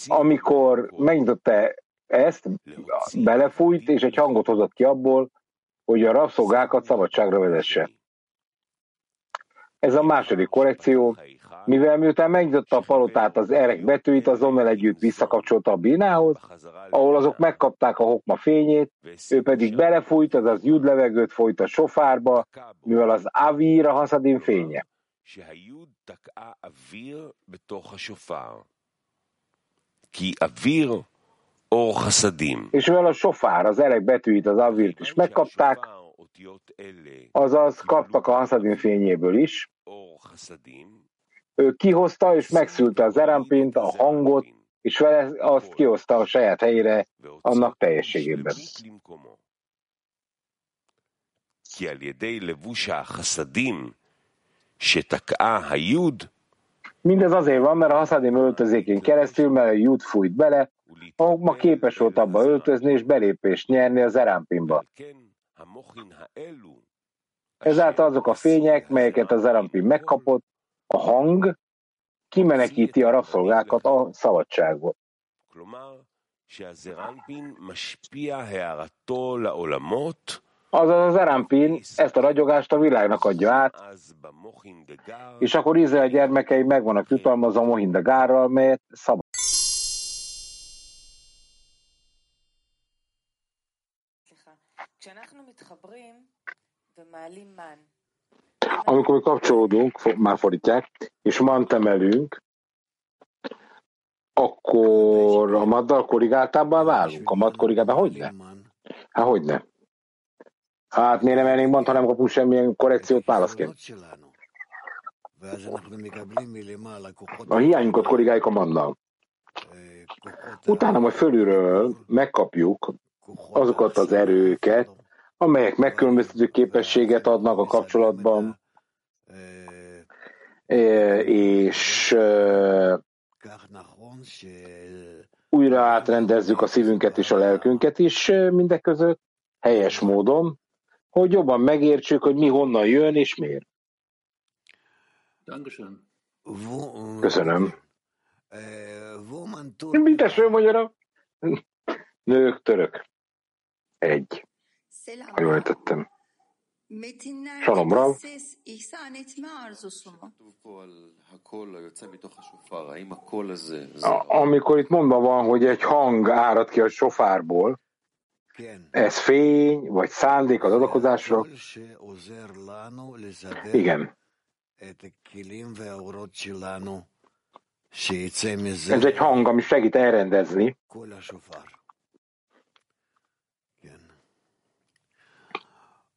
Amikor megnyitotta ezt, belefújt, és egy hangot hozott ki abból, hogy a rabszolgákat szabadságra vezesse. Ez a második korrekció, mivel miután megnyitotta a palotát az erek betűit, azonnal együtt visszakapcsolta a bínához, ahol azok megkapták a hokma fényét, ő pedig belefújt, azaz judlevegőt folyt a sofárba, mivel az avír a haszadin fénye. És mivel a sofár, az erek betűit, az avírt is megkapták, azaz kaptak a haszadin fényéből is, ő kihozta és megszülte az erampint, a hangot, és vele azt kihozta a saját helyére annak teljességében. Mindez azért van, mert a haszadim öltözékén keresztül, mert a jud fújt bele, ma képes volt abba öltözni és belépést nyerni az erampinba. Ezáltal azok a fények, melyeket az erampin megkapott, a hang kimenekíti a rabszolgákat a szabadságból. Azaz az Erampin ezt a ragyogást a világnak adja át, és akkor Izrael gyermekei meg vannak jutalmazva Mohindagárral, melyet szabad. Amikor mi kapcsolódunk, már fordítják, és mant emelünk, akkor a maddal korrigáltábbá válunk. A mad korrigáltában hogy ne? Hát hogy ne? Hát miért nem elnénk mant, ha nem kapunk semmilyen korrekciót válaszként? A hiányunkat korrigáljuk a mandal. Utána majd fölülről megkapjuk azokat az erőket, amelyek megkülönböztető képességet adnak a kapcsolatban, és újra átrendezzük a szívünket és a lelkünket is mindeközött, helyes módon, hogy jobban megértsük, hogy mi honnan jön és miért. Köszönöm. Mit eső magyarra? Nők, török. Egy. Ha jól értettem. Shalom Rav. Amikor itt mondva van, hogy egy hang árad ki a sofárból, ez fény, vagy szándék az adakozásra? Igen. Ez egy hang, ami segít elrendezni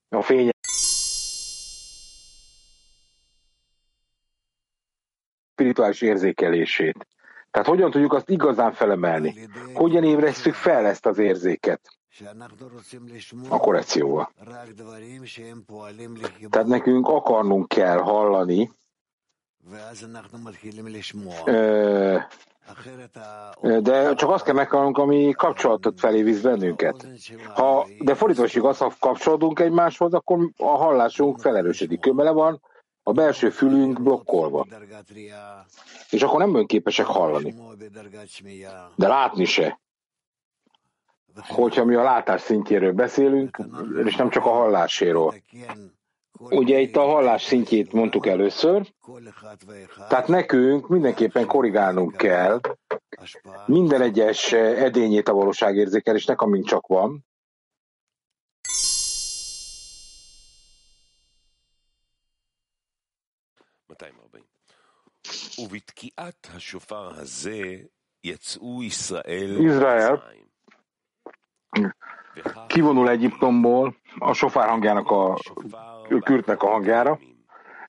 a fény spirituális érzékelését. Tehát hogyan tudjuk azt igazán felemelni? Hogyan ébresztjük fel ezt az érzéket? A korrekcióval. Tehát nekünk akarnunk kell hallani, de csak azt kell meghalnunk, ami kapcsolatot felé visz bennünket. Ha, de fordítva azt, ha kapcsolódunk egymáshoz, akkor a hallásunk felerősödik. Kömele van, a belső fülünk blokkolva. És akkor nem önképesek hallani. De látni se. Hogyha mi a látás szintjéről beszélünk, és nem csak a halláséről. Ugye itt a hallás szintjét mondtuk először, tehát nekünk mindenképpen korrigálnunk kell minden egyes edényét a valóságérzékelésnek, amink csak van, Izrael kivonul Egyiptomból a sofár hangjának a kürtnek a hangjára.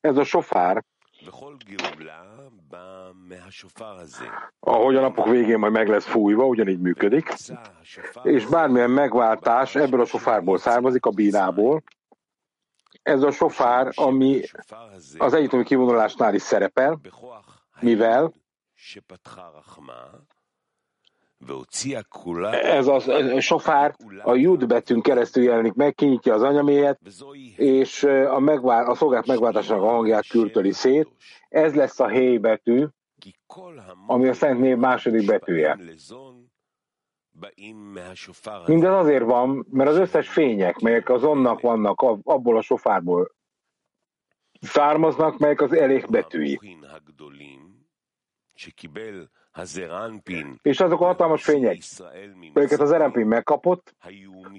Ez a sofár, ahogy a napok végén majd meg lesz fújva, ugyanígy működik, és bármilyen megváltás ebből a sofárból származik, a bírából, ez a sofár, ami az egyetemi kivonulásnál is szerepel, mivel Ez a sofár a jud betűn keresztül jelenik meg, kinyitja az anyamélyet, és a, megvál, a szolgált megváltásának a hangját kürtöli szét. Ez lesz a héj betű, ami a Szent Név második betűje. Mindez azért van, mert az összes fények, melyek az onnak vannak, abból a sofárból származnak, melyek az elég betűi. És azok a hatalmas fények, melyeket az Erempin megkapott,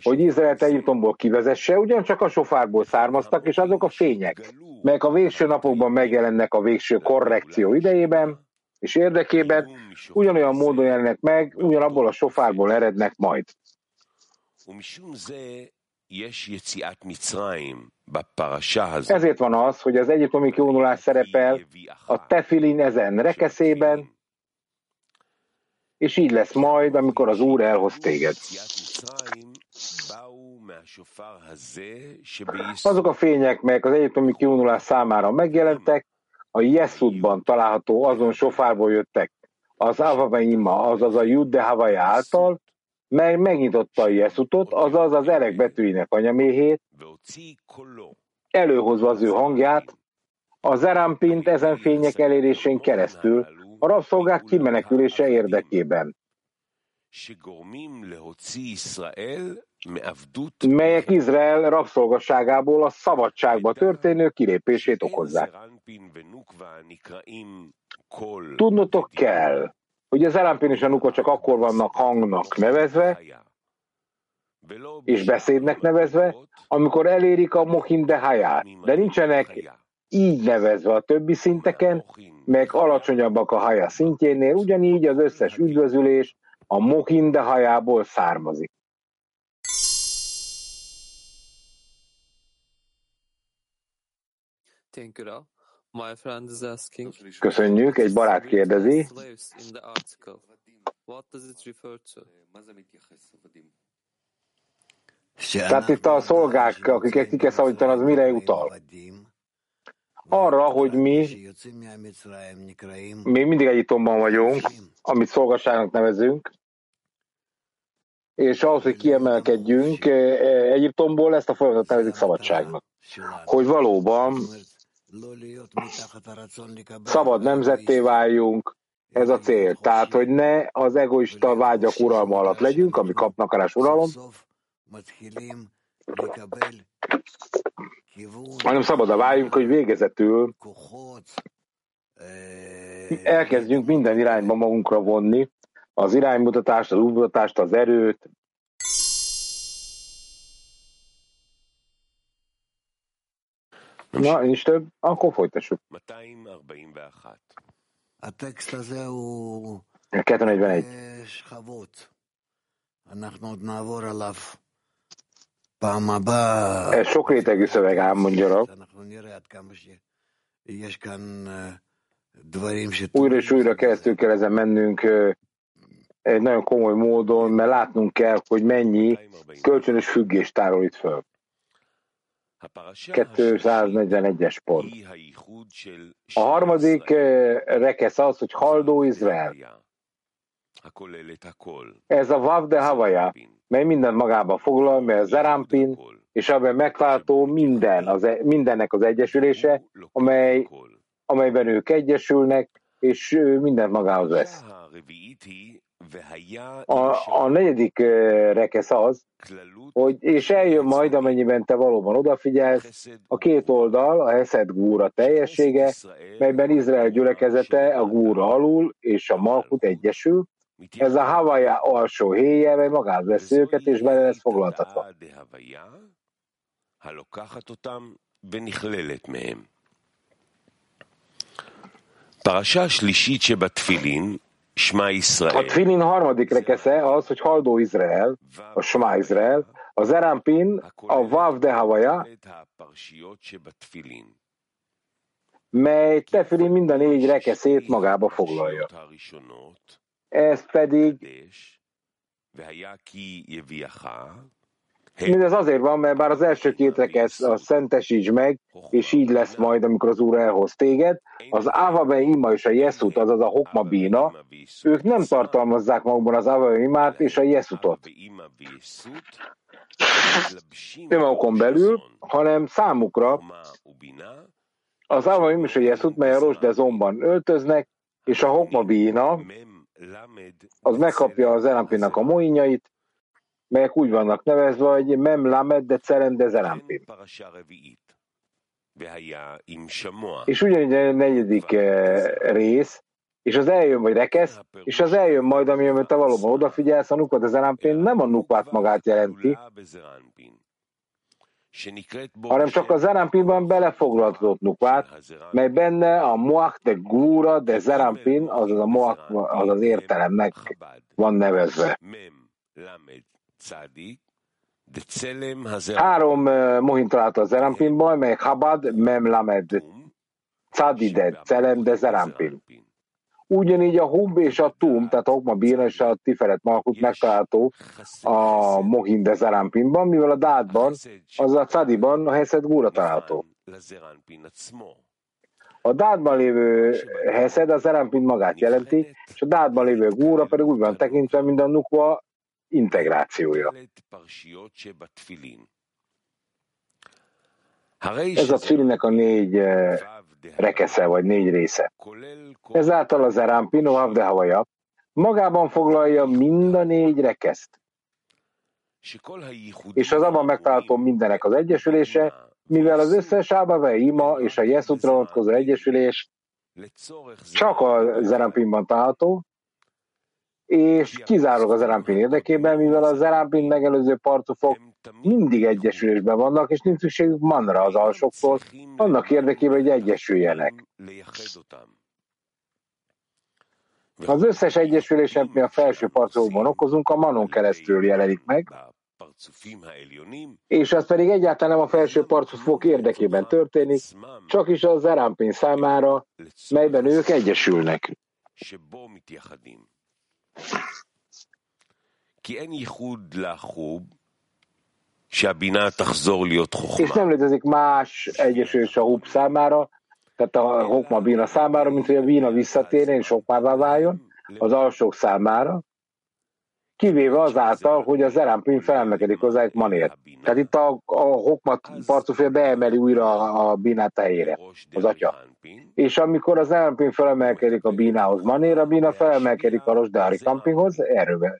hogy Izrael Egyiptomból kivezesse, ugyancsak a sofárból származtak, és azok a fények, melyek a végső napokban megjelennek a végső korrekció idejében, és érdekében ugyanolyan módon jelennek meg, ugyanabból a sofárból erednek majd. Ezért van az, hogy az egyiptomi kiunulás szerepel a tefilin ezen rekeszében, és így lesz majd, amikor az Úr elhoz téged. Azok a fények, melyek az egyiptomi kiunulás számára megjelentek, a Jeszudban található azon sofárból jöttek, az Avaveima, azaz a Judde Havaja által, mely megnyitotta a Jeszutot, azaz az erek betűinek anyaméhét, előhozva az ő hangját, a Zerampint ezen fények elérésén keresztül a rabszolgák kimenekülése érdekében, melyek Izrael rabszolgasságából a szabadságba történő kilépését okozzák. Tudnotok kell, hogy az Elampin és a Nuka csak akkor vannak hangnak nevezve, és beszédnek nevezve, amikor elérik a Mohin de Hayát, de nincsenek így nevezve a többi szinteken, meg alacsonyabbak a haja szintjénél, ugyanígy az összes üdvözülés a Mohin de hajából származik. My friend is asking, Köszönjük, egy barát kérdezi. Tehát itt a szolgák, akiket ki kell szabadítani, az mire utal? Arra, hogy mi, mi mindig Egyiptomban vagyunk, amit szolgasságnak nevezünk, és ahhoz, hogy kiemelkedjünk Egyiptomból, ezt a folyamatot nevezik szabadságnak. Hogy valóban Szabad nemzetté váljunk, ez a cél. Tehát, hogy ne az egoista vágyak uralma alatt legyünk, ami kapnak arás uralom, hanem szabad váljunk, hogy végezetül elkezdjünk minden irányba magunkra vonni, az iránymutatást, az útmutatást, az erőt, Na, nincs több, akkor folytassuk. 241. Ez sok rétegű szöveg ám mondja Újra és újra keresztül kell ezen mennünk egy nagyon komoly módon, mert látnunk kell, hogy mennyi kölcsönös függést tárol itt föl. 241-es pont. A harmadik rekesz az, hogy haldó Izrael. Ez a Vav de Havaja, mely minden magába foglal, mely a Zerampin, és abban megváltó minden, az, e- mindennek az egyesülése, amely, amelyben ők egyesülnek, és mindent magához vesz. A, a negyedik rekesz az, hogy és eljön majd, amennyiben te valóban odafigyelsz, a két oldal, a Heszed gúra teljessége, melyben Izrael gyülekezete a gúra alul, és a Malkut egyesül, ez a Havaja alsó héje, mely magát veszi őket, és bele lesz foglaltatva. פרשה שלישית שבתפילין a Tfilin harmadik rekesze az, hogy haldó Izrael, a Shema Izrael, az Erampin a Vav de Havaja, mely Tefilin minden négy rekeszét magába foglalja. Ez pedig Mindez azért van, mert bár az első két rekesz a szentesíts meg, és így lesz majd, amikor az Úr elhoz téged, az Ávabe Ima és a Jeszut, azaz a Hokma Bína, ők nem tartalmazzák magukban az Ávabe Imát és a Jeszutot. Önmagukon belül, hanem számukra az Ávabe Ima és a Jeszut, mely a Rosdezomban öltöznek, és a Hokma Bína, az megkapja az Elampinak a moinjait, melyek úgy vannak nevezve, hogy Mem Lamed de Cerem de Zerampim. És ugyanígy a negyedik eh, rész, és az eljön, vagy rekesz, és az eljön majd, ami amit te valóban odafigyelsz, a Nukvat az Zerampin nem a Nukvat magát jelenti, hanem csak a Zerampinban belefoglaltatott Nukvát, mely benne a Moach de Gúra de Zerampin, azaz a Moach, az az értelemnek van nevezve. Három mohim találta a Zerampinban, mely Chabad, Mem Lamed, Cadide, Celem, de Zerampin. Ugyanígy a Hub és a Tum, tehát a Hokma Bírna és a Tiferet Malkut megtalálható a Mohim de Zerampinban, mivel a Dádban, az a Cadiban a Heszed Gúra található. A dádban lévő Heszed a Zerampin magát jelenti, és a dádban lévő Gúra pedig úgy van tekintve, mint a Nukva integrációja. Ez a Tfilinek a négy eh, rekesze, vagy négy része. Ezáltal az Erampino Avdehavaja magában foglalja mind a négy rekeszt. És az abban megtalálható mindenek az egyesülése, mivel az összes Ábave Ima és a Jeszutra vonatkozó egyesülés csak a Zerampinban található, és kizárólag az Erampin érdekében, mivel az Erampin megelőző parcufok mindig egyesülésben vannak, és nincs szükségük manra az alsoktól, annak érdekében, hogy egyesüljenek. Az összes egyesülés, mi a felső parcokban okozunk, a manon keresztül jelenik meg, és ez pedig egyáltalán nem a felső parcufok érdekében történik, csak is az Erampin számára, melyben ők egyesülnek. És nem létezik más egyesülés a hub számára, tehát a Hokma Bína számára, mint hogy a Bína visszatérjen és Hokmává váljon, az alsók számára, kivéve azáltal, hogy az Zerampin felemelkedik hozzá egy manért. Tehát itt a, a Hokma parcufél beemeli újra a Bínát helyére, az atya. És amikor az Zerampin felemelkedik a Bínához manér, a Bína felemelkedik a Rosdári Campinghoz, erről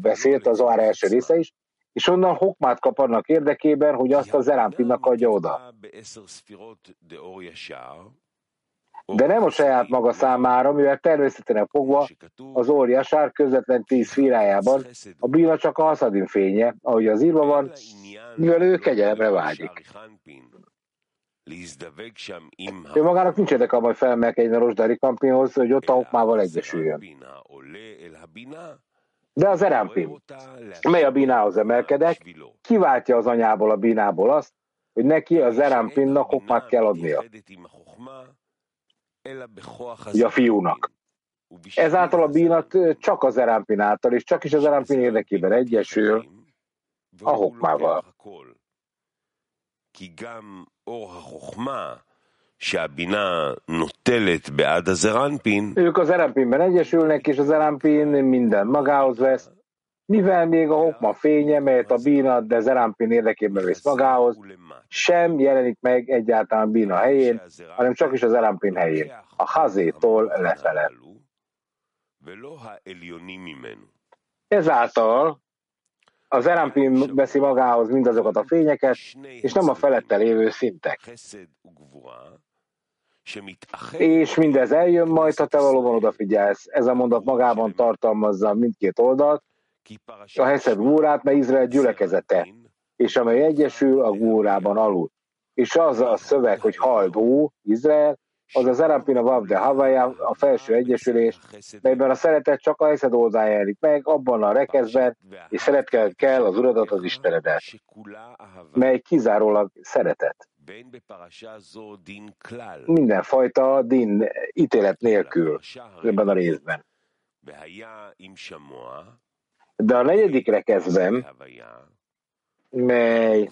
beszélt az Oár első része is, és onnan hokmát kap annak érdekében, hogy azt a Zerampinnak adja oda. De nem a saját maga számára, mivel természetesen fogva az óriásár közvetlen tíz firájában a bína csak a haszadin fénye, ahogy az írva van, mivel ő kegyelemre vágyik. Ő magának nincs érdeke, hogy felmelkedjen a Rosdári kampinhoz, hogy ott a hokmával egyesüljön. De az Erampin, mely a bínához emelkedek, kiváltja az anyából a bínából azt, hogy neki az Erampinnak hokmát kell adnia. Ugye a fiúnak. Ezáltal a bínat csak az Erampin által, és csak is az Erampin érdekében egyesül a hokmával. Ők az Erampinben egyesülnek, és az Erampin minden magához vesz, mivel még a hokma fénye, melyet a bína, de Zerampin érdekében vesz magához, sem jelenik meg egyáltalán bína helyén, hanem csak is az Zerampin helyén, a hazétól lefele. Ezáltal az Erampin veszi magához mindazokat a fényeket, és nem a felette lévő szintek. És mindez eljön majd, ha te valóban odafigyelsz. Ez a mondat magában tartalmazza mindkét oldalt, a Heszed gúrát, mert Izrael gyülekezete, és amely egyesül a gúrában alul. És az a szöveg, hogy hald ó, Izrael, az az Erampina Vavde Havaya, a felső egyesülés, melyben a szeretet csak a Heszed oldalán jelenik meg, abban a rekezben, és szeretkel kell az Uradat, az Istenedet, mely kizárólag szeretet. Mindenfajta din ítélet nélkül ebben a részben. De a negyedik rekezben mely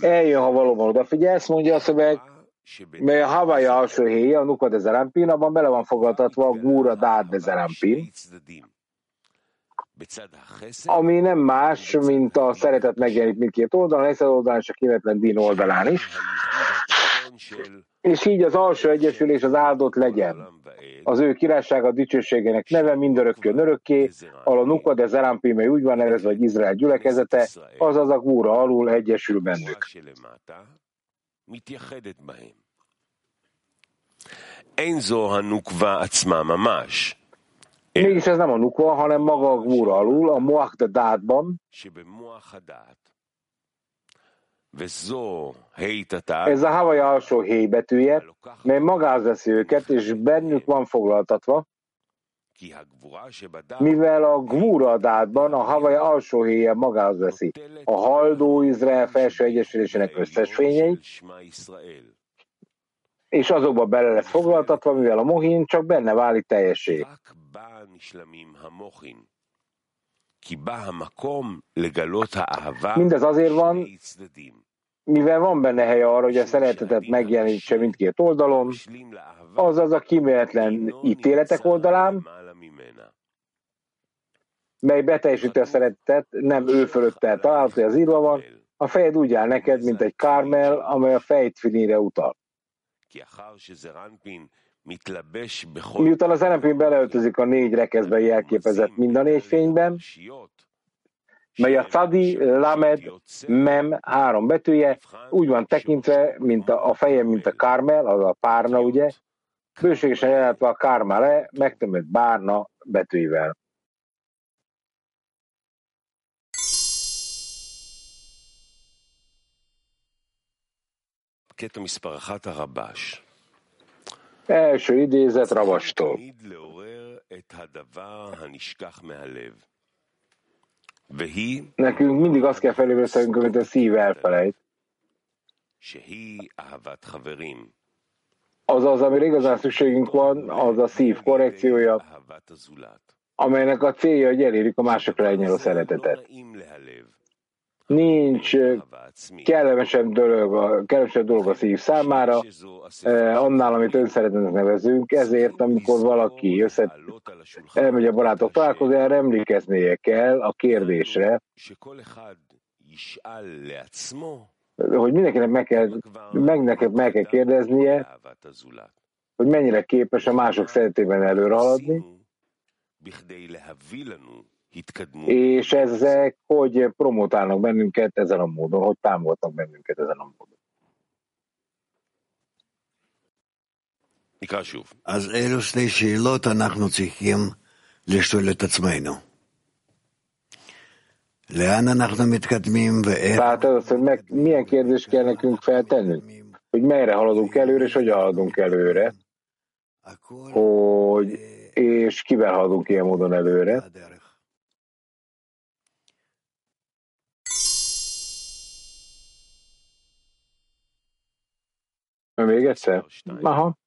eljön, ha valóban odafigyelsz, mondja a szöveg, mely a Hawaii alsó héja, a Nuka de Zerampin, abban bele van fogadtatva a Gúra Dát de Zerampin, ami nem más, mint a szeretet megjelenik mindkét oldalon, a oldalán és a kivetlen dín oldalán is. És így az alsó egyesülés az áldott legyen. Az ő királysága dicsőségének neve mindörökkön örökké, al a nuka de zerámpimei úgy van ez vagy Izrael gyülekezete, azaz a gúra alul egyesül bennük. Enzo Hanukva Atzma Mamash. Én... Mégis ez nem a nukva, hanem maga a gvúra alul, a moach de dátban. Ez a havai alsó héj betűje, mely magához veszi őket, és bennük van foglaltatva, mivel a gvúra dátban a havai alsó héje magához veszi. A haldó Izrael felső egyesülésének összes fényei, és azokba bele lesz foglaltatva, mivel a mohin csak benne válik teljessé. Mindez azért van, mivel van benne helye arra, hogy a szeretetet megjelenítse mindkét oldalon, azaz a kiméletlen ítéletek oldalán, mely beteljesíti a szeretetet, nem ő fölöttel található, az írva van, a fejed úgy áll neked, mint egy kármel, amely a fejtfinire utal. Miután az Erenpén beleöltözik a négy rekeszben jelképezett mind a négy fényben, mely a Cadi, Lamed, Mem három betűje, úgy van tekintve, mint a, a feje, mint a Kármel, az a párna, ugye, bőségesen jelentve a Kármele, megtömött bárna betűivel. קטע מספר אחת הרבש. Első idézet Ravastól. Nekünk mindig azt kell felébresznünk, amit a szív elfelejt. Az az, amire igazán szükségünk van, az a szív korrekciója, amelynek a célja, hogy elérjük a másokra elnyelő szeretetet nincs kellemesebb dolog, a, kellemesebb dolog a szív számára, eh, annál, amit önszeretőnek nevezünk, ezért, amikor valaki össze, elmegy a barátok találkozójára, emlékeznie kell a kérdésre, hogy mindenkinek meg kell, meg, meg kell kérdeznie, hogy mennyire képes a mások szeretében előre haladni, és ezek hogy promotálnak bennünket ezen a módon, hogy támogatnak bennünket ezen a módon. נקרא שוב. אז אלו שתי שאלות אנחנו צריכים לשאול את עצמנו. לאן אנחנו מתקדמים ואיך... Tehát az, hogy meg, milyen kérdést kell nekünk feltennünk? Hogy merre haladunk előre, és hogyan haladunk előre? Hogy, és kivel haladunk ilyen módon előre? Még egyszer? Aha.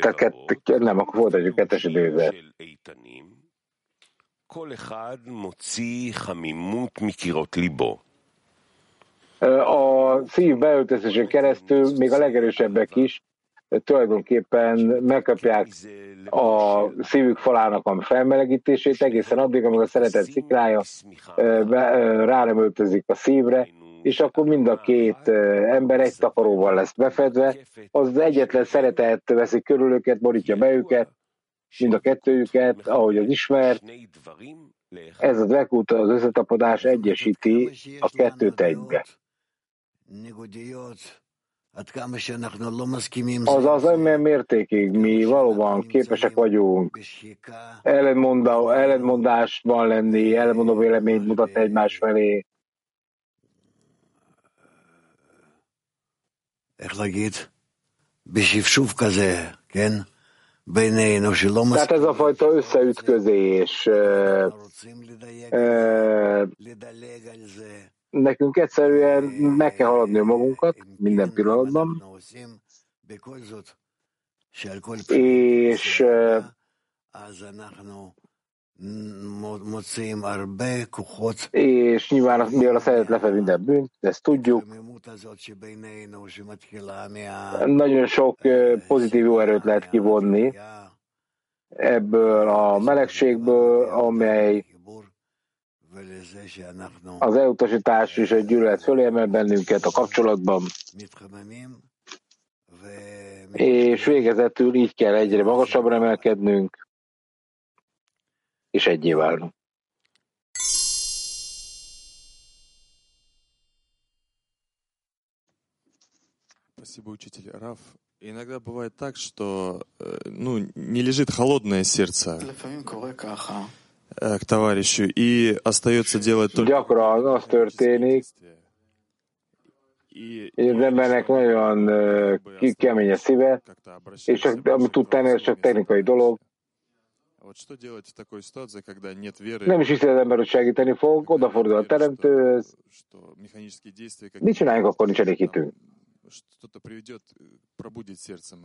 Tehát kett, nem, akkor volt egy kettes időzet. A szív beöltözésén keresztül még a legerősebbek is tulajdonképpen megkapják a szívük falának a felmelegítését egészen addig, amíg a szeretet szikrája rá nem öltözik a szívre, és akkor mind a két ember egy takaróval lesz befedve, az egyetlen szeretet veszik körül őket, borítja be őket, mind a kettőjüket, ahogy az ismert. Ez a dvekút, az összetapadás egyesíti a kettőt egybe. Az az olyan mértékig mi valóban képesek vagyunk ellentmondásban lenni, ellentmondó véleményt mutatni egymás felé, איך להגיד, בשפשוף כזה, כן? בינינו שלא מספיק... Tehát ez a fajta összeütközés, nekünk egyszerűen meg kell haladni magunkat minden pillanatban, és és nyilván mivel a szeretet lefed minden bűnt, ezt tudjuk. Nagyon sok pozitív jó erőt lehet kivonni ebből a melegségből, amely az elutasítás és a gyűlölet fölé emel bennünket a kapcsolatban, és végezetül így kell egyre magasabbra emelkednünk, és egyé válnunk. Спасибо, учитель. Раф, иногда бывает так, что ну, не лежит холодное сердце к товарищу и остается делать только... Gyakran az történik, hogy az embernek nagyon uh, kemény a szíve, és csak, amit tud tenni, az csak technikai dolog. Nem is hiszi az ember, hogy segíteni fog, odafordul a teremtőhöz. Mit csináljunk, akkor nincs elég hitünk?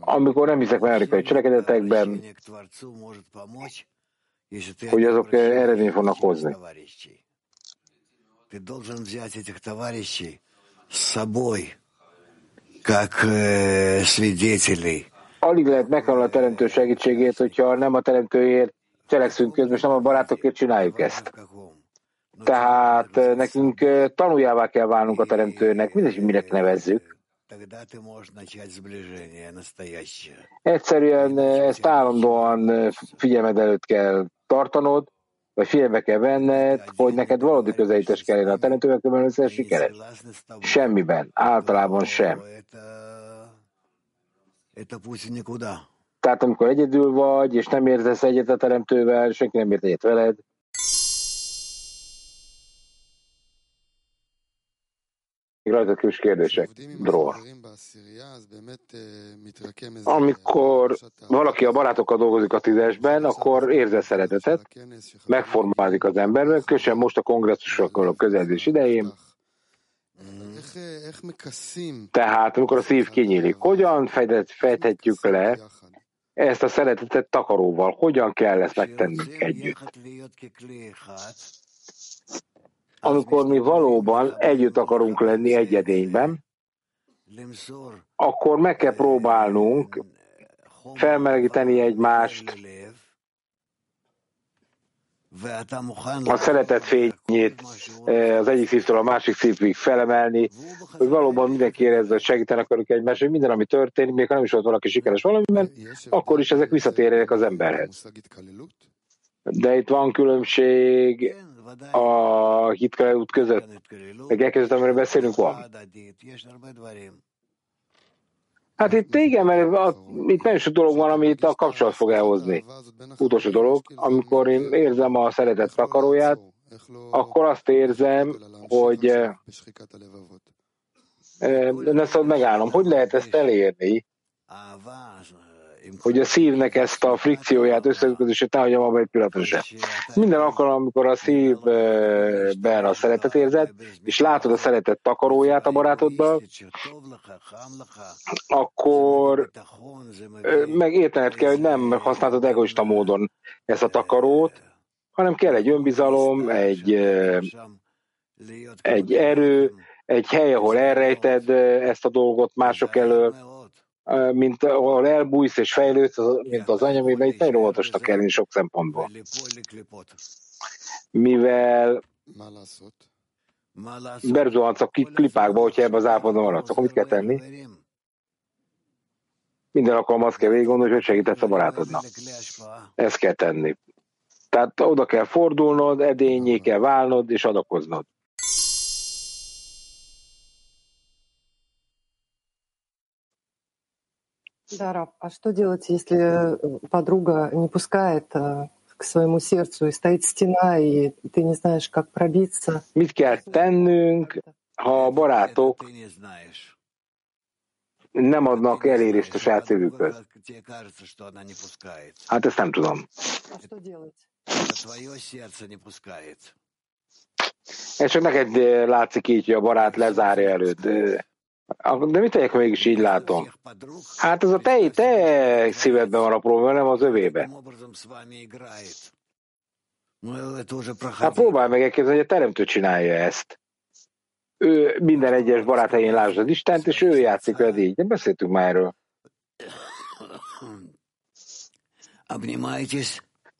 Amikor nem hiszek mechanikai cselekedetekben, hogy azok eredmény fognak hozni. Alig lehet meghalni a teremtő segítségét, hogyha nem a teremtőért cselekszünk közben, és nem a barátokért csináljuk ezt. Tehát nekünk tanuljává kell válnunk a teremtőnek, mindegy, minek nevezzük. Egyszerűen ezt állandóan figyelmed előtt kell tartanod, vagy figyelme kell venned, hogy neked valódi közelítés kell a teremtővel, különben sikeres. Semmiben, általában sem. Tehát amikor egyedül vagy, és nem értesz egyet a teremtővel, senki nem ért egyet veled, rajta kis kérdések. Droa. Amikor valaki a barátokkal dolgozik a tízesben, akkor érzel szeretetet, megformálódik az emberben, kösen most a kongresszusokkal a közeledés idején, tehát, amikor a szív kinyílik, hogyan fejthetjük le ezt a szeretetet takaróval? Hogyan kell ezt megtennünk együtt? amikor mi valóban együtt akarunk lenni egyedényben, akkor meg kell próbálnunk felmelegíteni egymást, a szeretet fényét eh, az egyik szívtől a másik szívig felemelni, hogy valóban mindenki érezze, hogy segíteni akarunk egymást, hogy minden, ami történik, még ha nem is volt valaki sikeres valamiben, akkor is ezek visszatérjenek az emberhez. De itt van különbség a hitkele út között, meg elkezdett, amiről beszélünk, van. Hát itt igen, mert a, itt nagyon sok dolog van, ami itt a kapcsolat fog elhozni. Utolsó dolog, amikor én érzem a szeretet takaróját, akkor azt érzem, hogy ne szabad megállnom. Hogy lehet ezt elérni? Hogy a szívnek ezt a frikcióját, összeütközését ne hagyjam abba egy pillanatra sem. Minden alkalom, amikor a szívben a szeretet érzed, és látod a szeretet takaróját a barátodban, akkor megértened kell, hogy nem használtad egoista módon ezt a takarót, hanem kell egy önbizalom, egy, egy erő, egy hely, ahol elrejted ezt a dolgot mások elől, mint ahol elbújsz és fejlődsz, mint az anyamében, itt nagyon óvatosnak kell lenni sok szempontból. Mivel berzuhansz a klipákba, hogyha ebbe az állapotban maradsz, akkor mit kell tenni? Minden alkalom azt kell végig gondolni, hogy segítesz a barátodnak. Ezt kell tenni. Tehát oda kell fordulnod, edényé kell válnod és adakoznod. Да, Раф, а что делать, если э, подруга не пускает э, к своему сердцу и стоит стена, и ты не знаешь, как пробиться? Mit kell tennünk, ha a barátok nem adnak elérést a saját szívükhöz? Hát ezt nem tudom. Ez csak neked eh, látszik így, hogy a barát lezárja előtt. De mit tegyek, mégis így látom? Hát ez a te, te szívedben van a probléma, nem az övébe. Hát próbálj meg elképzelni, hogy a teremtő csinálja ezt. Ő minden egyes barát helyén lásd az Istent, és ő játszik veled így. De beszéltünk már erről.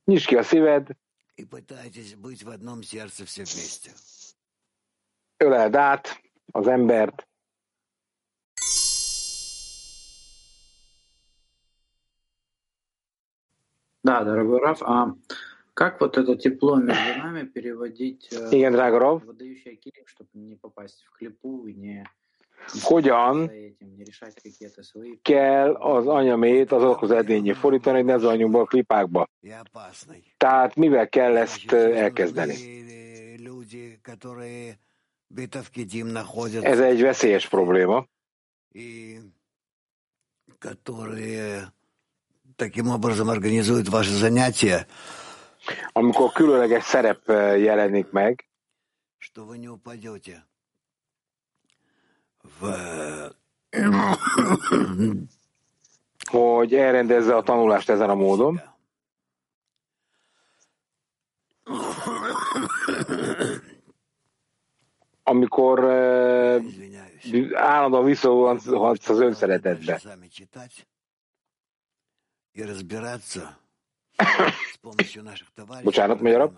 Nyisd ki a szíved. Öleld át az embert. Да, дорогой Раф, а как вот это тепло между нами переводить drága Rav. выдающий килим, чтобы не попасть в клипу и не Hogyan kell az anyamét azokhoz edényé fordítani, hogy ne zavarjunk be a klipákba? Tehát mivel kell ezt elkezdeni? Ez egy veszélyes probléma. таким образом организуют ваши занятия, amikor különleges szerep jelenik meg, что вы не упадете в hogy elrendezze a tanulást ezen a módon. Amikor uh, állandóan visszahatsz az önszeretetbe. Bocsánat, magyarabb.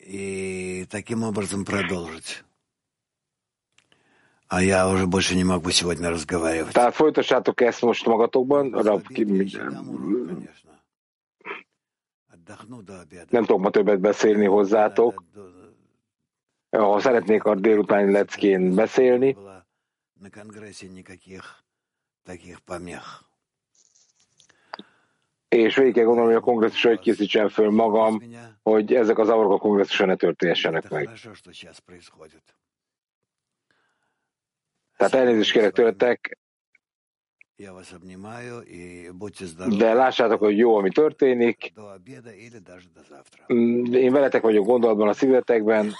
И таким образом продолжить. А я уже больше не могу сегодня разговаривать. Tehát folytassátok ezt most magatokban. Nem tudok ma többet beszélni hozzátok. Ha szeretnék a délutáni leckén beszélni, és végig kell gondolni, hogy a kongresszusra hogy készítsem föl magam, hogy ezek az zavarok a kongresszusra ne történhessenek meg. Tehát elnézést kérek tőletek, de lássátok, hogy jó, ami történik. Én veletek vagyok gondolatban a szívetekben, [coughs]